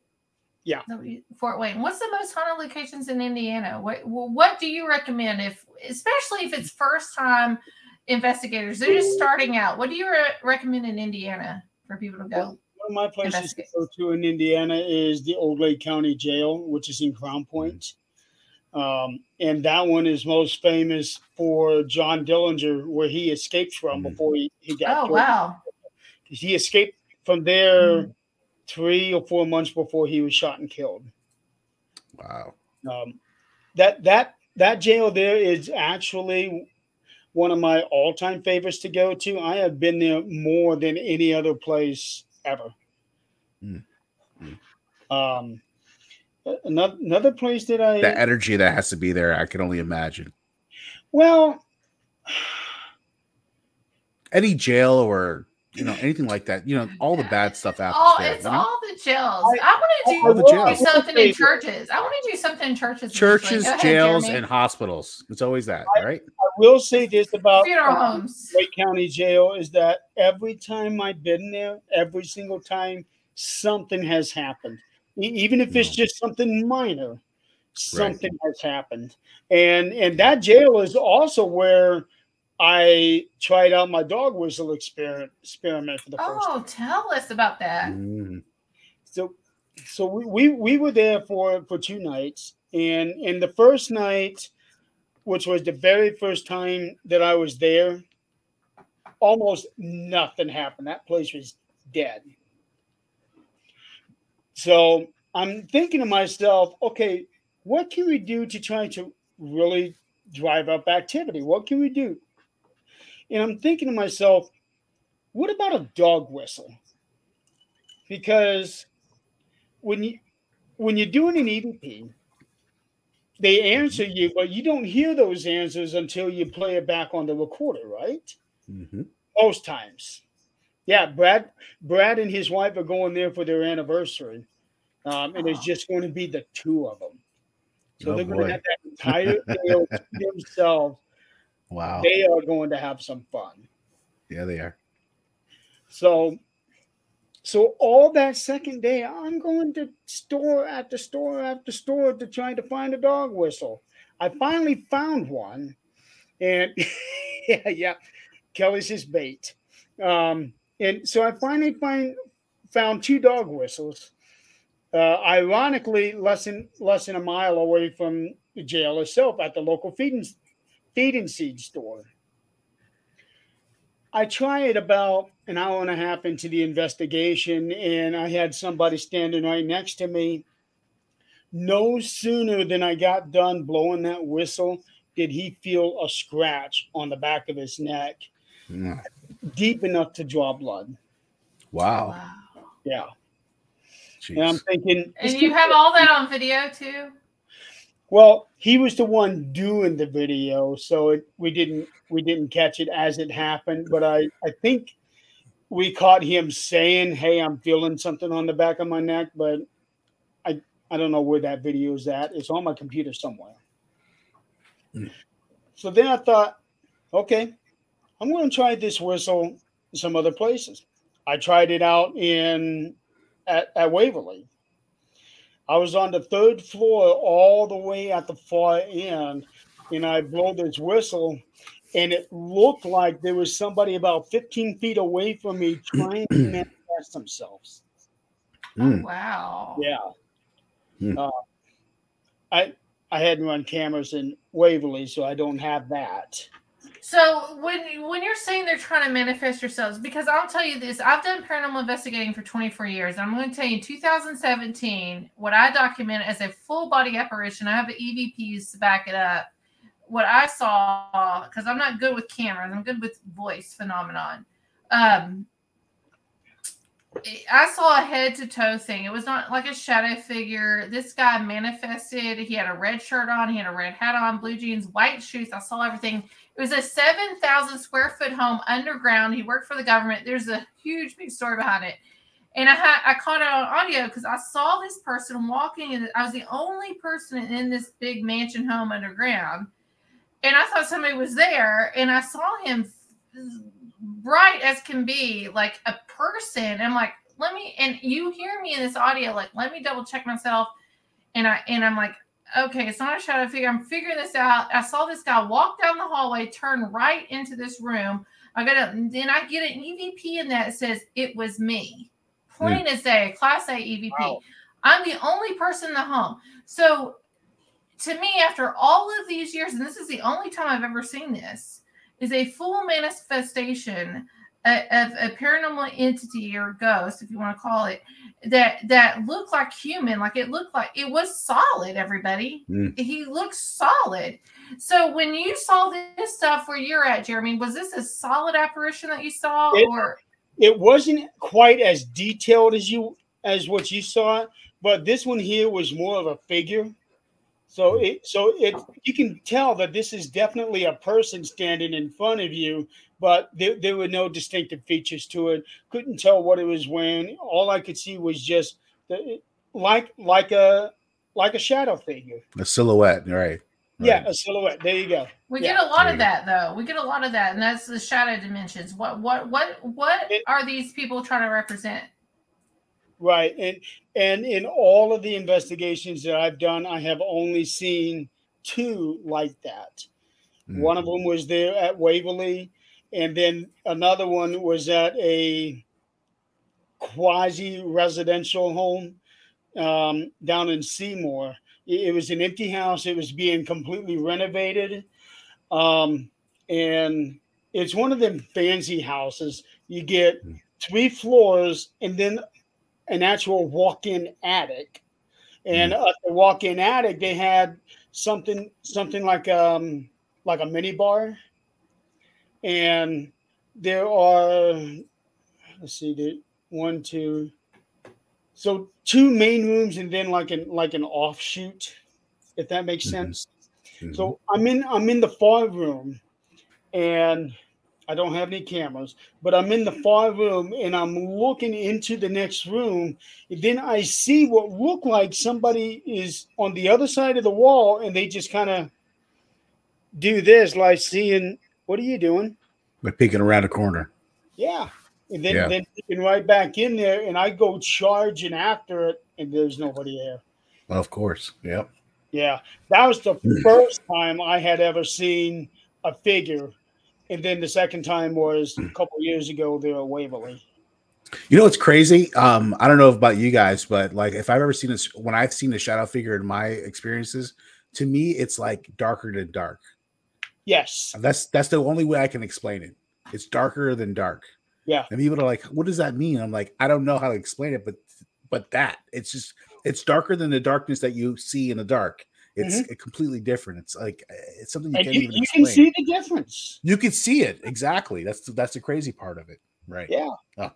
Yeah. Is that what you- fort wayne what's the most haunted locations in indiana what what do you recommend if especially if it's first time investigators they're just starting out what do you re- recommend in indiana for people to go One of my places to go to in Indiana is the Old Lake County Jail, which is in Crown Point. Um, and that one is most famous for John Dillinger, where he escaped from Mhm. before he, he got oh killed. wow He escaped from there mm. three or four months before he was shot and killed. Wow. Um, that that that jail there is actually one of my all-time favorites to go to. I have been there more than any other place ever. Mm. Mm. Um, another another place that I the energy that has to be there, I can only imagine. Well, [sighs] any jail or you know anything like that. You know all the bad stuff happens. Oh, there, it's you know? all the jails. I, I want to do, do something in churches. I want to do something in churches. Churches, ahead, jails, Jeremy. and hospitals. It's always that, I, right? I will say this about funeral um, homes. Lake County Jail is that every time I've been there, every single time something has happened, even if it's just something minor. Something right. has happened, and and that jail is also where I tried out my dog whistle experiment experiment for the first. Oh, time. tell us about that. Mm. So, so we, we we were there for for two nights, and and the first night, which was the very first time that I was there, almost nothing happened. That place was dead. So I'm thinking to myself, okay, what can we do to try to really drive up activity? What can we do? And I'm thinking to myself, what about a dog whistle? Because when you when you're doing an EVP, they answer you, but you don't hear those answers until you play it back on the recorder, right? Mm-hmm. Most times. Yeah, Brad, Brad and his wife are going there for their anniversary, um, and it's just going to be the two of them. So oh, they're going to have that entire [laughs] day themselves Wow. They are going to have some fun. Yeah, they are. So so all that second day, I'm going to store after store after store to try to find a dog whistle. I finally found one, and [laughs] yeah, yeah, Kelly's his bait. Um, and so I finally find found two dog whistles. Uh, ironically, less than less than a mile away from the jail itself at the local feeding feed and seed store. I tried about an hour and a half into the investigation, and I had somebody standing right next to me. No sooner than I got done blowing that whistle did he feel a scratch on the back of his neck, mm. deep enough to draw blood. Wow. wow. Yeah. Jeez. And I'm thinking. And you have all that on video too? Well, he was the one doing the video, so it, we didn't we didn't catch it as it happened. But I I think we caught him saying, "Hey, I'm feeling something on the back of my neck," but I I don't know where that video is at. It's on my computer somewhere. Mm. So then I thought, okay, I'm going to try this whistle some other places. I tried it out in at, at Waverly I was on the third floor, all the way at the far end, and I blow this whistle, and it looked like there was somebody about 15 feet away from me [clears throat] trying to manifest themselves. Oh, wow. Yeah. Mm. Uh, I I hadn't run cameras in Waverly, so I don't have that. So when when you're saying they're trying to manifest yourselves, because I'll tell you this, I've done paranormal investigating for 24 years. I'm going to tell you, in 2017, what I document as a full body apparition, I have the EVPs to back it up. What I saw, because I'm not good with cameras, I'm good with voice phenomenon. Um, I saw a head to toe thing. It was not like a shadow figure. This guy manifested. He had a red shirt on, he had a red hat on, blue jeans, white shoes. I saw everything. It was a 7,000 square foot home underground. He worked for the government. There's a huge, big story behind it. And I had I caught it on audio because I saw this person walking, and I was the only person in this big mansion home underground. And I thought somebody was there, and I saw him bright as can be, like a person. I'm like, let me, and you hear me in this audio, like, let me double check myself. And I and I'm like, okay, it's not a shadow figure. I'm figuring this out. I saw this guy walk down the hallway, turn right into this room. I got a, then I get an EVP in that says it was me. Plain mm. as day, class A EVP. Wow. I'm the only person in the home. So to me, after all of these years, and this is the only time I've ever seen this, is a full manifestation a, a, a paranormal entity or ghost, if you want to call it, that that looked like human, like it looked like it was solid. Everybody, Mm. he looks solid. So when you saw this stuff where you're at, Jeremy, was this a solid apparition that you saw, It- or It wasn't quite as detailed as you as what you saw, but this one here was more of a figure. So it so it you can tell that this is definitely a person standing in front of you, but there, there were no distinctive features to it. Couldn't tell what it was wearing. All I could see was just the, like like a like a shadow figure. A silhouette, right? Yeah, a silhouette. There you go. we Yeah. get a lot There of you that though. We get a lot of that, and that's the shadow dimensions. What what what what It- are these people trying to represent? Right. And and in all of the investigations that I've done, I have only seen two like that. Mm. One of them was there at Waverly, and then another one was at a quasi residential home um, down in Seymour. It, it was an empty house, it was being completely renovated. Um, and it's one of them fancy houses. You get Mm. three floors and then an actual walk-in attic. And at the walk-in attic, they had something something like um like a mini bar. And there are let's see, the one, two, so two main rooms and then like an like an offshoot, if that makes Mhm. sense. Mhm. So I'm in I'm in the far room, and I don't have any cameras, but I'm in the far room and I'm looking into the next room. And then I see what look like somebody is on the other side of the wall, and they just kind of do this, like seeing what are you doing? By peeking around a corner. Yeah. And then, Yeah. then peeking right back in there, and I go charging after it, and there's nobody there. Well, of course. Yep. Yeah, that was the first time I had ever seen a figure, and then the second time was a couple years ago there at Waverly. You know what's crazy? Um, I don't know about you guys, but like if I've ever seen this, when I've seen a shadow figure in my experiences, to me it's like darker than dark. Yes, That's that's the only way I can explain it. It's darker than dark. Yeah. And people are like, "What does that mean?" I'm like, "I don't know how to explain it, but but that it's just it's darker than the darkness that you see in the dark. It's completely different. It's like uh, it's something you and can't you, even you explain. can see the difference. you can see it exactly. That's the, that's the crazy part of it, right? Yeah, Uh,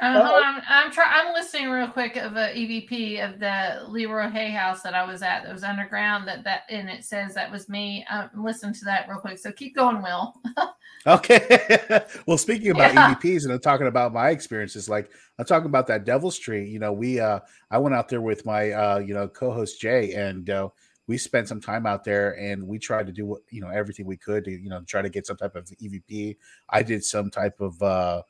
Uh, hold on. I'm trying. I'm listening real quick of a EVP of the Leroy Hay house that I was at. That was underground. That that and it says that was me. Um, listen to that real quick. So keep going, Will. [laughs] Okay. [laughs] well, speaking about Yeah. EVPs and I'm talking about my experiences, like I'm talking about that Devil's Tree. You know, we uh I went out there with my uh you know co-host Jay and uh we spent some time out there and we tried to do what you know everything we could to you know try to get some type of EVP. I did some type of uh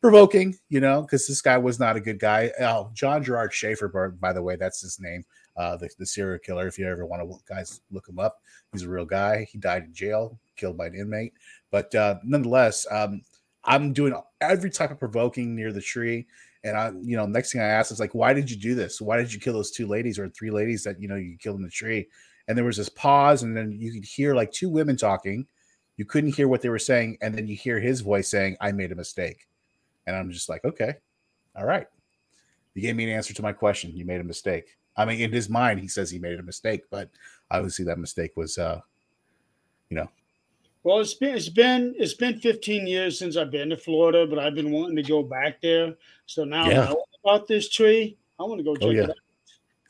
provoking, you know, because this guy was not a good guy. Oh, John Gerard Schaefer, by- the way, that's his name. Uh, the, the serial killer. If you ever want to, guys, look him up. He's a real guy. He died in jail, killed by an inmate. But uh, nonetheless, um, I'm doing every type of provoking near the tree. And I, you know, next thing I asked is like, why did you do this? Why did you kill those two ladies or three ladies that you know you killed in the tree? And there was this pause, and then you could hear like two women talking. You couldn't hear what they were saying, and then you hear his voice saying, "I made a mistake." And I'm just like, okay, all right. You gave me an answer to my question. You made a mistake. I mean, in his mind, he says he made a mistake, but obviously that mistake was, uh, you know, well, it's been it's been it's been 15 years since I've been to Florida, but I've been wanting to go back there. So now I know about this tree. I want to go check Oh, yeah. it out.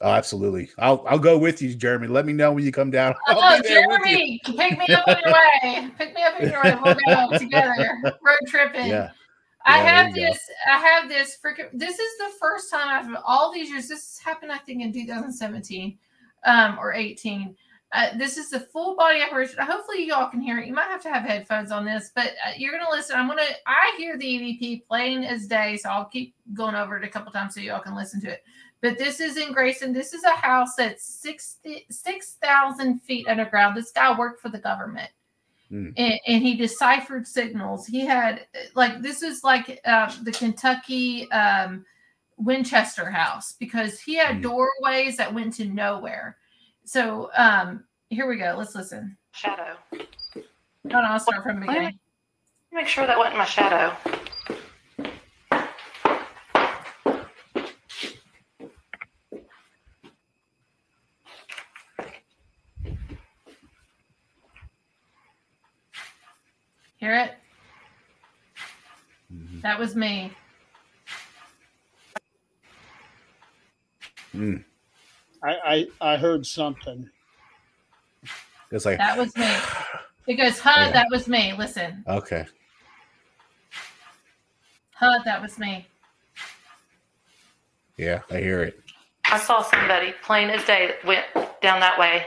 oh, absolutely. I'll I'll go with you, Jeremy. Let me know when you come down. I'll Oh, be there with you. Jeremy, pick me up on your way. Pick me up on your way. We'll go together. [laughs] Road tripping. Yeah. I have you go. this. I have this freaking. This is the first time after all these years. This happened, I think, in 2017 um, or 18. Uh, this is the full body apparition. Hopefully, you all can hear it. You might have to have headphones on this, but uh, you're gonna listen. I'm gonna. I hear the EVP plain as day, so I'll keep going over it a couple times so you all can listen to it. But this is in Grayson. This is a house that's 60 6,000 feet underground. This guy worked for the government and, and he deciphered signals. He had like this is like uh, the Kentucky um, Winchester House because he had Mm. doorways that went to nowhere. So um, here we go. Let's listen. Shadow. No, no, I'll start from the beginning. Make sure that wasn't my shadow. Hear it? Mhm. That was me. Mm. I, I I heard something. It's like That was me. It goes, huh, Yeah. that was me. Listen, okay. huh, that was me. Yeah, I hear it. I saw somebody plain as day that went down that way.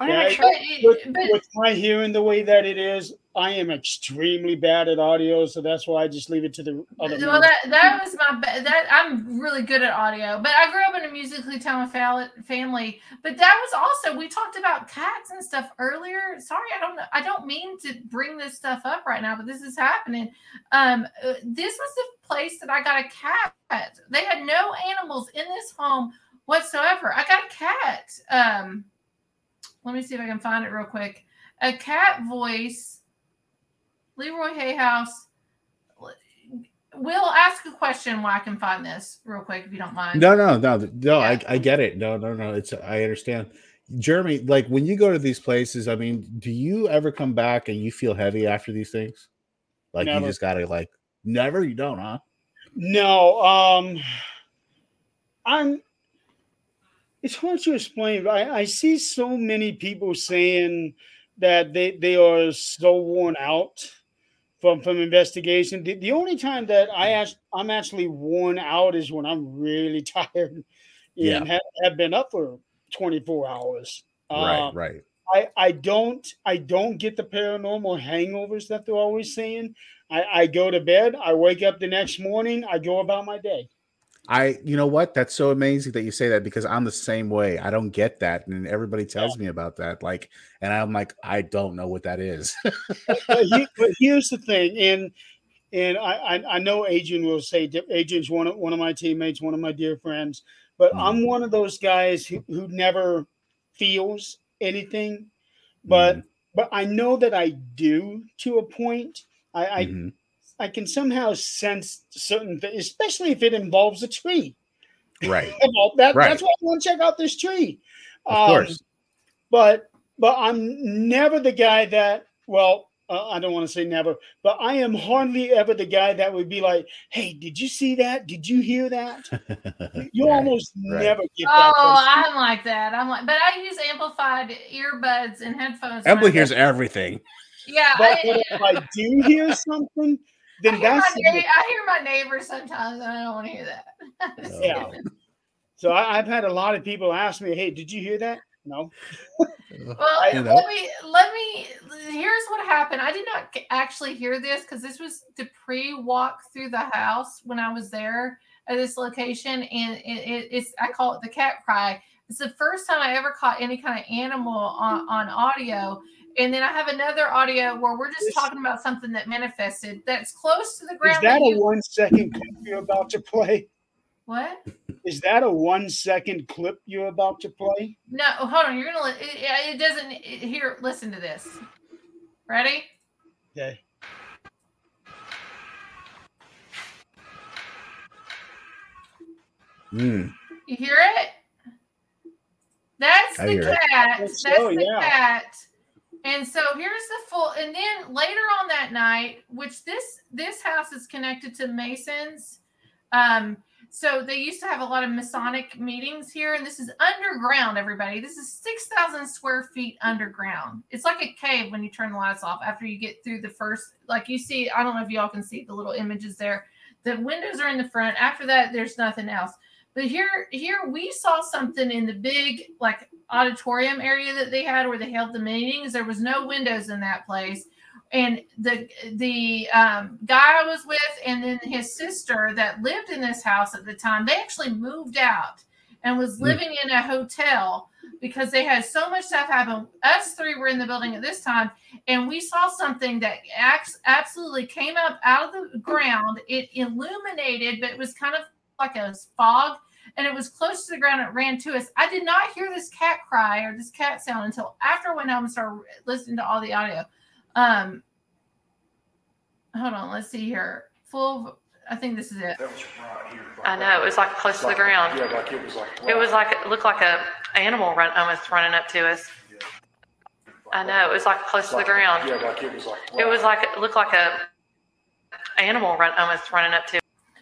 Yeah, make. With, with my hearing the way that it is, I am extremely bad at audio, so that's why I just leave it to the other. well, that that was my ba- that I'm really good at audio, but I grew up in a musically talented family. But that was also we talked about cats and stuff earlier. Sorry, I don't know. I don't mean to bring this stuff up right now, but this is happening. Um, uh, this was the place that I got a cat. They had no animals in this home whatsoever. I got a cat. Um, let me see if I can find it real quick. A cat voice. Leroy Hayhouse. We'll ask a question while I can find this real quick, if you don't mind. No, no, no, no. I, I get it. No, no, no. It's I understand. Jeremy, like when you go to these places, I mean, do you ever come back and you feel heavy after these things? Like Never. you just gotta like never, you don't, huh? No, um, I'm. It's hard to explain. I, I see so many people saying that they they are so worn out from from investigation. The, the only time that I ask, I'm actually worn out is when I'm really [laughs] tired and Yeah. have, have been up for 24 hours. right, Um, right. I, I don't I don't get the paranormal hangovers that they're always saying. I, I go to bed, I wake up the next morning, I go about my day. I you know what? That's so amazing that you say that because I'm the same way. I don't get that. And everybody tells me about that. Like, and I'm like, I don't know what that is. but, he, [laughs] but here's the thing, and and I, I I know Adrian will say Adrian's one of one of my teammates, one of my dear friends, but Mhm. I'm one of those guys who, who never feels anything, but Mhm, but I know that I do to a point. I I, mhm. I can somehow sense certain things, especially if it involves a tree. right. [laughs] Well, that, Right. That's why I want to check out this tree. Of Um, course. but but I'm never the guy that well uh, I don't want to say never, but I am hardly ever the guy that would be like, "Hey, did you see that? Did you hear that?" [laughs] You Right, almost Oh, right. never get that. from- I'm like that. I'm like, but I use amplified earbuds and headphones. when Emily hears everything. Yeah, but, I, but if I do hear something, I, then hear that's my na- I hear my neighbors sometimes, and I don't want to hear that. [laughs] Yeah. So I, I've had a lot of people ask me, "Hey, did you hear that?" No. [laughs] Well, You know? let me let me. Here's what happened. I did not actually hear this because this was the pre-walk through the house when I was there at this location, and it, it, it's I call it the cat cry. It's the first time I ever caught any kind of animal on, on audio. And then I have another audio where we're just This- talking about something that manifested that's close to the ground. Is that a you- one second clip you're about to play? what? Is that a one second clip you're about to play? No, hold on. You're gonna. It, it it doesn't. It, here, listen to this. Ready? Okay. Mm, You hear it? That's I the cat. That's so, the yeah. cat. And so here's the full. And then later on that night, which this this house is connected to Masons. Um, so they used to have a lot of Masonic meetings here, and this is underground. Everybody, this is six thousand square feet underground. It's like a cave when you turn the lights off after you get through the first. Like you see, I don't know if y'all can see the little images there. The windows are in the front. After that, there's nothing else. But here, here we saw something in the big like auditorium area that they had where they held the meetings. There was no windows in that place, and the the um, guy I was with, and then his sister that lived in this house at the time, they actually moved out and was Hmm. living in a hotel because they had so much stuff happen. Us three were in the building at this time, and we saw something that absolutely came up out of the ground. It illuminated, but it was kind of like a fog, and it was close to the ground. It ran to us. I did not hear this cat cry or this cat sound until after I went home and started listening to all the audio. Um, hold on. Let's see here. Full. I think this is it. That was right here. I know, it was like close to the ground. Yeah, like it was like. It was like, it looked like a animal run, almost running up to us. I know, it was like close to the ground. Yeah, like it was like. It was like, it looked like a animal run, almost running up to.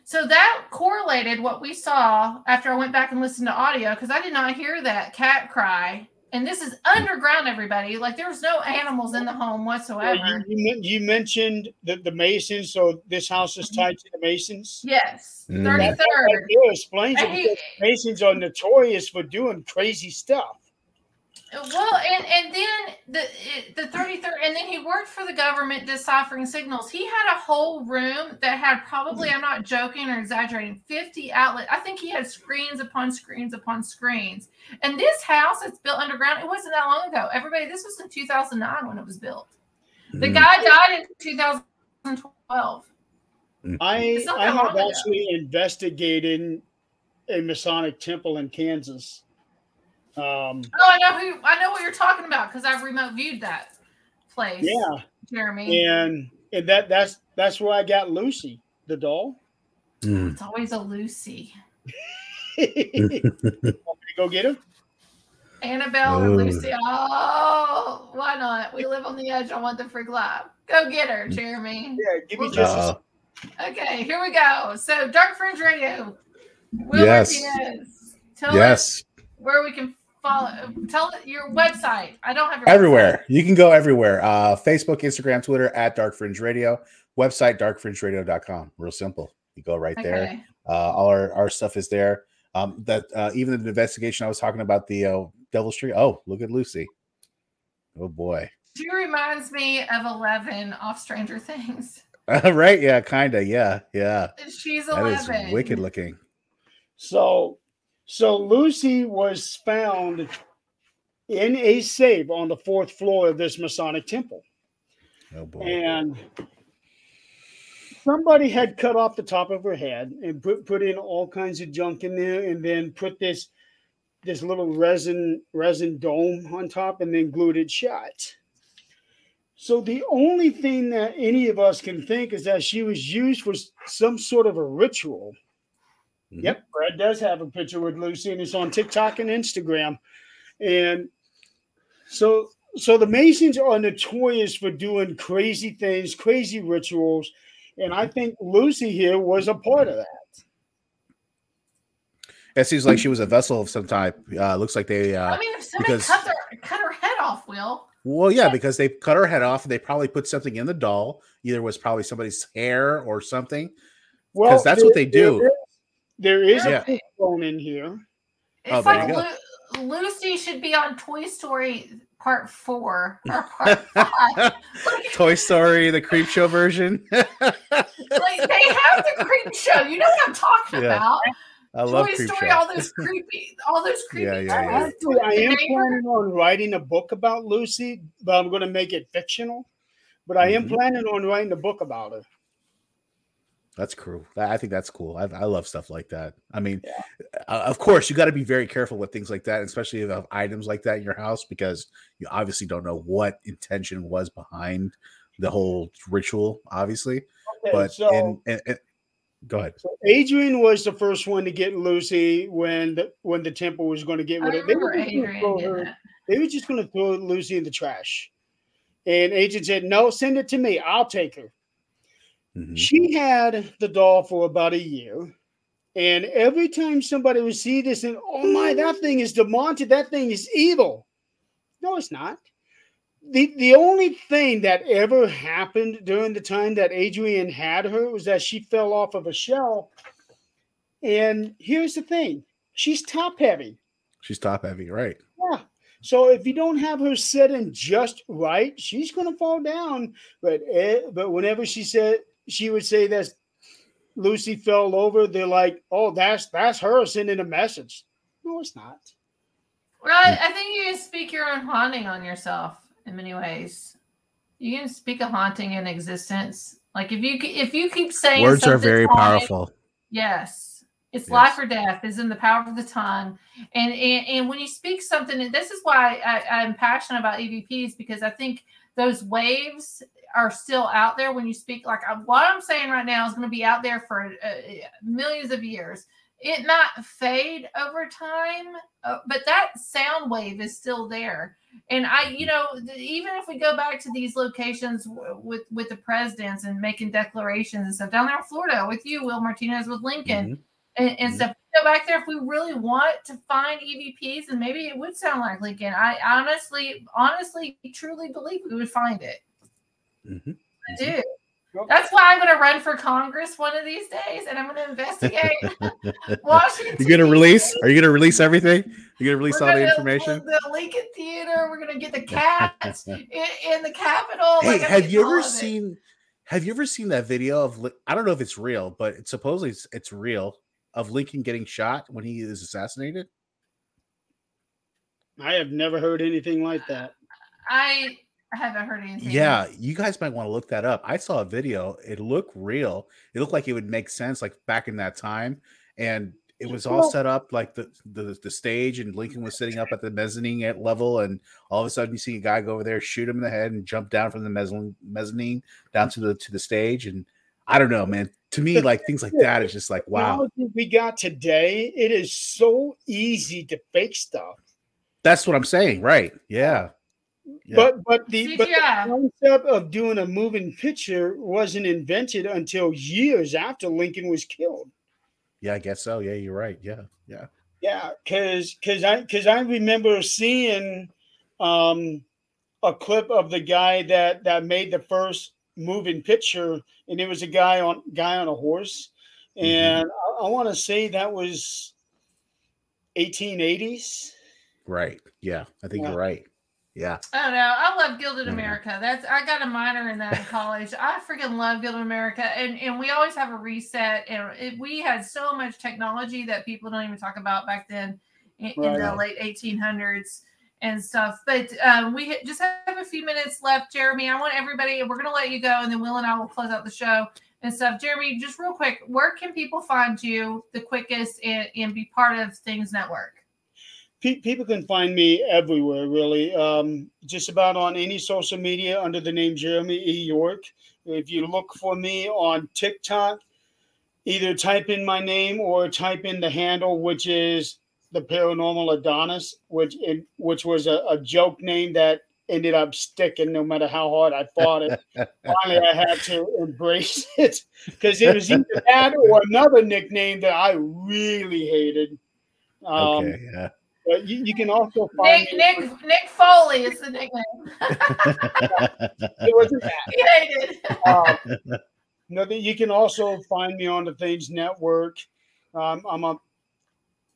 So that correlated what we saw after I went back and listened to audio because I did not hear that cat cry. And this is underground, everybody. Like there was no animals in the home whatsoever. you, you, you mentioned the, the Masons, so this house is tied to the Masons. Yes, Mm. thirty That third. explains it Hey. because Masons are notorious for doing crazy stuff. Well, and and then the it- the thirty third, and then he worked for the government deciphering signals. He had a whole room that had probably, I'm not joking or exaggerating, fifty outlets. I think he had screens upon screens upon screens. And this house, that's built underground. It wasn't that long ago. Everybody, this was in 2009 when it was built. The Mm. guy died in 2012. I I that long have ago. actually investigated a Masonic temple in Kansas. Um, Oh, I know who. I know what you're talking about because I've remote viewed that place. yeah, Jeremy. and and that that's that's where I got Lucy, the doll. Mm. It's always a Lucy. Want me to go get her? Annabelle or Lucy. Oh, why not? We live on the edge I want the Freak Live. Go get her, Jeremy. Yeah, give me just a Uh, Okay, here we go. So, Dark Fringe Radio. Will Yes. Martinez, tell us where we can follow. Tell your website. I don't have your everywhere. You can go everywhere. Uh, Facebook, Instagram, Twitter at Dark Fringe Radio. Website darkfringeradio.com. Real simple. You go right website. there. Uh, all our, our stuff is there. Um, that uh, even the investigation I was talking about the uh, Devil's Tree. Oh, look at Lucy. Oh boy. She reminds me of Eleven off Stranger Things. [laughs] [laughs] right? Yeah, kinda. Yeah, yeah. She's Eleven. is wicked looking. So, so Lucy was found in a safe on the fourth floor of this Masonic temple, Oh boy. and somebody had cut off the top of her head and put put in all kinds of junk in there, and then put this this little resin resin dome on top, and then glued it shut. So the only thing that any of us can think is that she was used for some sort of a ritual. Mhm. Yep, Brad does have a picture with Lucy, and it's on TikTok and Instagram. And so, so the Masons are notorious for doing crazy things, crazy rituals, and I think Lucy here was a part of that. It seems like she was a vessel of some type. Uh, looks like they. Uh, I mean, if somebody because- cut their cut her head off, Will. well, yeah, because they cut her head off. and They probably put something in the doll. Either was probably somebody's hair or something. Well, because that's what they do. There is, there is Yeah. a pink bone in here. Oh, It's there like you Lu- Lucy should be on Toy Story Part Four [laughs] or Part Five. like, Toy Story, the creep show version. [laughs] like, they have the creep show. You know what I'm talking Yeah. about? I love Toy creep Story, show. all those creepy, all those [laughs] creepy. Yeah, yeah, yeah. toys. Actually, I The am neighbor- planning on writing a book about Lucy, but I'm going to make it fictional. But I am Mhm. planning on writing a book about her. That's cool. I I think that's cool. I, I love stuff like that. I mean, uh, of course, you got to be very careful with things like that, especially if you have items like that in your house, because you obviously don't know what intention was behind the whole ritual. Obviously, Okay, but so, in, in, in- go ahead. so Adrian was the first one to get Lucy when the when the temple was going to get rid of. They were, just gonna throw her- that. they were just going to throw Lucy in the trash, and Adrian said, "No, send it to me. I'll take her." Mhm. She had the doll for about a year. And every time somebody would see this and, oh my, that thing is demonted, that thing is evil. No, it's not. The, the only thing that ever happened during the time that Adrian had her was that she fell off of a shelf. And here's the thing she's top heavy. She's top heavy, right? Yeah. So if you don't have her sitting just right, she's going to fall down. But eh, but whenever she said she would say this Lucy fell over, they're like, "Oh, that's that's her sending a message." No, it's not. Well, I, I think you can speak your own haunting on yourself in many ways. You can speak a haunting in existence. Like if you if you keep saying Words are very haunted, powerful. Yes. It's Yes. life or death is in the power of the tongue. And and, and when you speak something, and this is why I, I'm passionate about EVPs because I think those waves are still out there when you speak. Like I, what I'm saying right now is going to be out there for uh, millions of years. It might fade over time, uh, but that sound wave is still there. And I, you know, th- even if we go back to these locations w- with with the presidents and making declarations and stuff down there in Florida with you, Will Martinez, with Lincoln Mhm. and, and Mhm. stuff. Go back there if we really want to find EVPs, and maybe it would sound like Lincoln. I honestly, honestly, truly believe we would find it. Mhm. I do. That's why I'm going to run for Congress one of these days, and I'm going to investigate [laughs] Washington. You gonna release? Are you gonna release everything? You gonna release We're all the information? The, the Lincoln Theater. We're going to get the cats [laughs] in, in the Capitol. Hey, Like, have you ever of it. seen? Have you ever seen that video of? Li- I don't know if it's real, but it's supposedly it's, it's real of Lincoln getting shot when he is assassinated. I have never heard anything like that. I haven't heard anything. Yeah, you guys might want to look that up. I saw a video. It looked real. It looked like it would make sense, like back in that time, and it was all Well- set up like the, the the stage, and Lincoln was sitting up at the mezzanine at level, and all of a sudden you see a guy go over there, shoot him in the head, and jump down from the mezzanine mezzanine down to the to the stage, and I don't know, man. To me, like things like that is just like wow. We got today, it is so easy to fake stuff. That's what I'm saying, right? Yeah. Yeah. But but the but the concept of doing a moving picture wasn't invented until years after Lincoln was killed. Yeah, I guess so. Yeah, you're right. Yeah, yeah. Yeah, because because I because I remember seeing um, a clip of the guy that that made the first moving picture, and it was a guy on guy on a horse, Mhm. and I, I want to say that was 1880s. Right. Yeah, I think Yeah. you're right. Yeah. I don't know. I love Gilded Mhm. America. That's I got a minor in that in college. I freaking love Gilded America, and and we always have a reset. And it, we had so much technology that people don't even talk about back then in, in the late 1800s and stuff. But um, we just have a few minutes left, Jeremy. I want everybody. We're gonna let you go, and then Will and I will close out the show and stuff. Jeremy, just real quick, where can people find you the quickest and, and be part of Things Network? Pe- people can find me everywhere, really. Um, just about on any social media under the name Jeremy E. York. If you look for me on TikTok, either type in my name or type in the handle, which is the Paranormal Adonis, which it, which was a, a joke name that ended up sticking no matter how hard I fought it. [laughs] Finally, I had to embrace [laughs] it because it was either that or another nickname that I really hated. Um, Okay. Yeah. But you, you can also find Nick me. Nick Nick Foley is the nickname. [laughs] It wasn't that. [laughs] He hated. Um, no, that you can also find me on the Things Network. Um, I'm a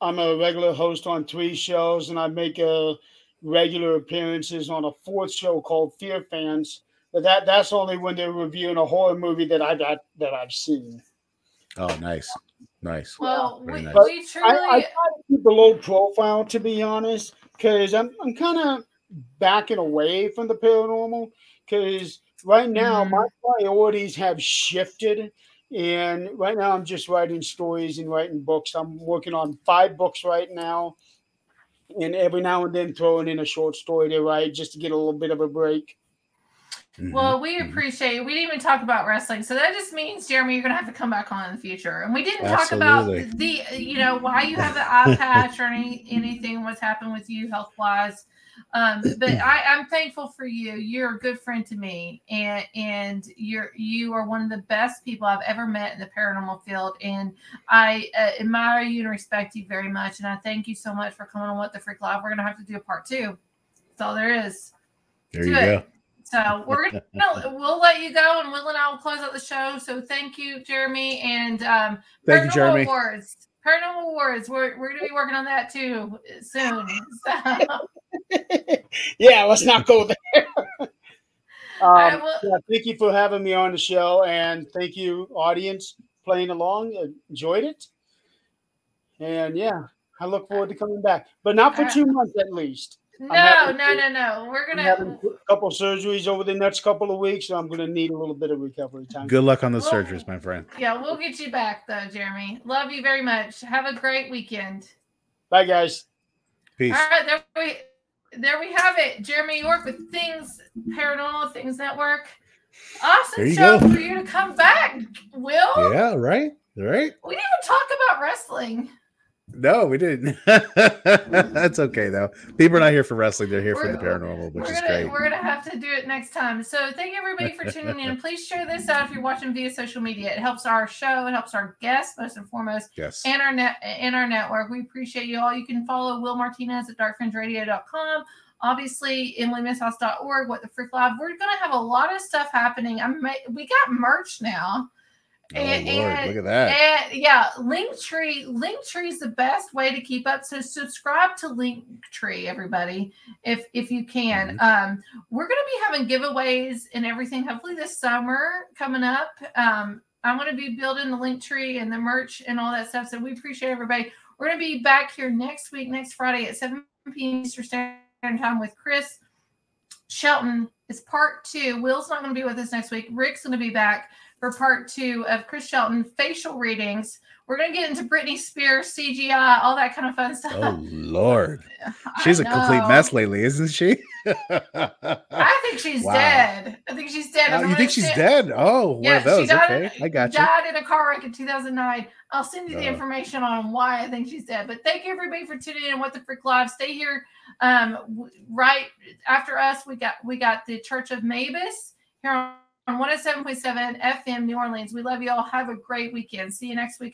I'm a regular host on three shows, and I make a regular appearances on a fourth show called Fear Fans. But that that's only when they're reviewing a horror movie that I got that I've seen. Oh, nice. Nice. Well, Very we, nice. we I, truly. I try to keep a low profile to be honest, because I'm I'm kind of backing away from the paranormal. Because right now Mhm. my priorities have shifted, and right now I'm just writing stories and writing books. I'm working on five books right now, and every now and then throwing in a short story to write just to get a little bit of a break. Well, we Mhm. appreciate. We didn't even talk about wrestling, so that just means Jeremy, you're gonna have to come back on in the future. And we didn't talk about the, you know, why you have the eye patch or any anything what's happened with you health wise. Um, but I, I'm thankful for you. You're a good friend to me, and and you're you are one of the best people I've ever met in the paranormal field, and I uh, admire you and respect you very much. And I thank you so much for coming on What the Freak Live. We're gonna have to do a part two. That's all there is. there you it. go. So we're gonna [laughs] we'll let you go, and Will and I will close out the show. So thank you, Jeremy, and um, Thank you, Paranormal Jeremy. Awards. Paranormal Awards. We're we're gonna be working on that too soon. So, [laughs] yeah, let's not go there. [laughs] I um, will- yeah, thank you for having me on the show, and thank you, audience, playing along. Enjoyed it, and yeah, I look forward to coming back, but not for Uh, two months at least. No, no, no, no. We're gonna. a couple surgeries over the next couple of weeks, so I'm going to need a little bit of recovery time. Good luck on the Well- surgeries, my friend. Yeah, we'll get you back though, Jeremy. Love you very much. Have a great weekend. Bye, guys. Peace. All right, there we there we have it. Jeremy York with Things Paranormal Things Network. Awesome show go. for you to come back, Will. Yeah, right, right. We didn't even talk about wrestling. No, we didn't. [laughs] That's okay though. People are not here for wrestling; they're here for the paranormal, which we're is gonna great. we're gonna have to do it next time. So thank everybody for tuning in. Please share this out if you're watching via social media. It helps our show. It helps our guests most and foremost, Yes. and our net and our network. We appreciate you all. You can follow Will Martinez at darkfringeradio.com. Obviously, emilymisshouse.org, what the freak live. We're gonna have a lot of stuff happening. I'm we got merch now. Oh and- Lord, and- look at that. And yeah, Linktree. Linktree is the best way to keep up. So subscribe to Linktree, everybody, if if you can. Mm-hmm. Um, we're gonna be having giveaways and everything. Hopefully this summer coming up. Um, I'm gonna be building the Linktree and the merch and all that stuff. So we appreciate everybody. We're gonna be back here next week, next Friday at 7 p.m. Eastern Standard Time with Chris Shelton. It's part two. Will's not going to be with us next week. Rick's going to be back for part two of Chris Shelton facial readings. We're going to get into Britney Spears, CGI, all that kind of fun stuff. Oh Lord, [laughs] she's a complete mess lately, isn't she? I think she's Wow. dead. I think she's dead. Oh, you think she's dead? Oh, one Yeah, of those. she died, Okay, I got you. died in a car wreck in 2009. I'll send you the Uh. information on why I think she's dead. But thank you everybody for tuning in. What the freak live? Stay here. Um, right after us, we got we got the Church of Mavis here on, on 107.7 FM New Orleans. We love you all. Have a great weekend. See you next week.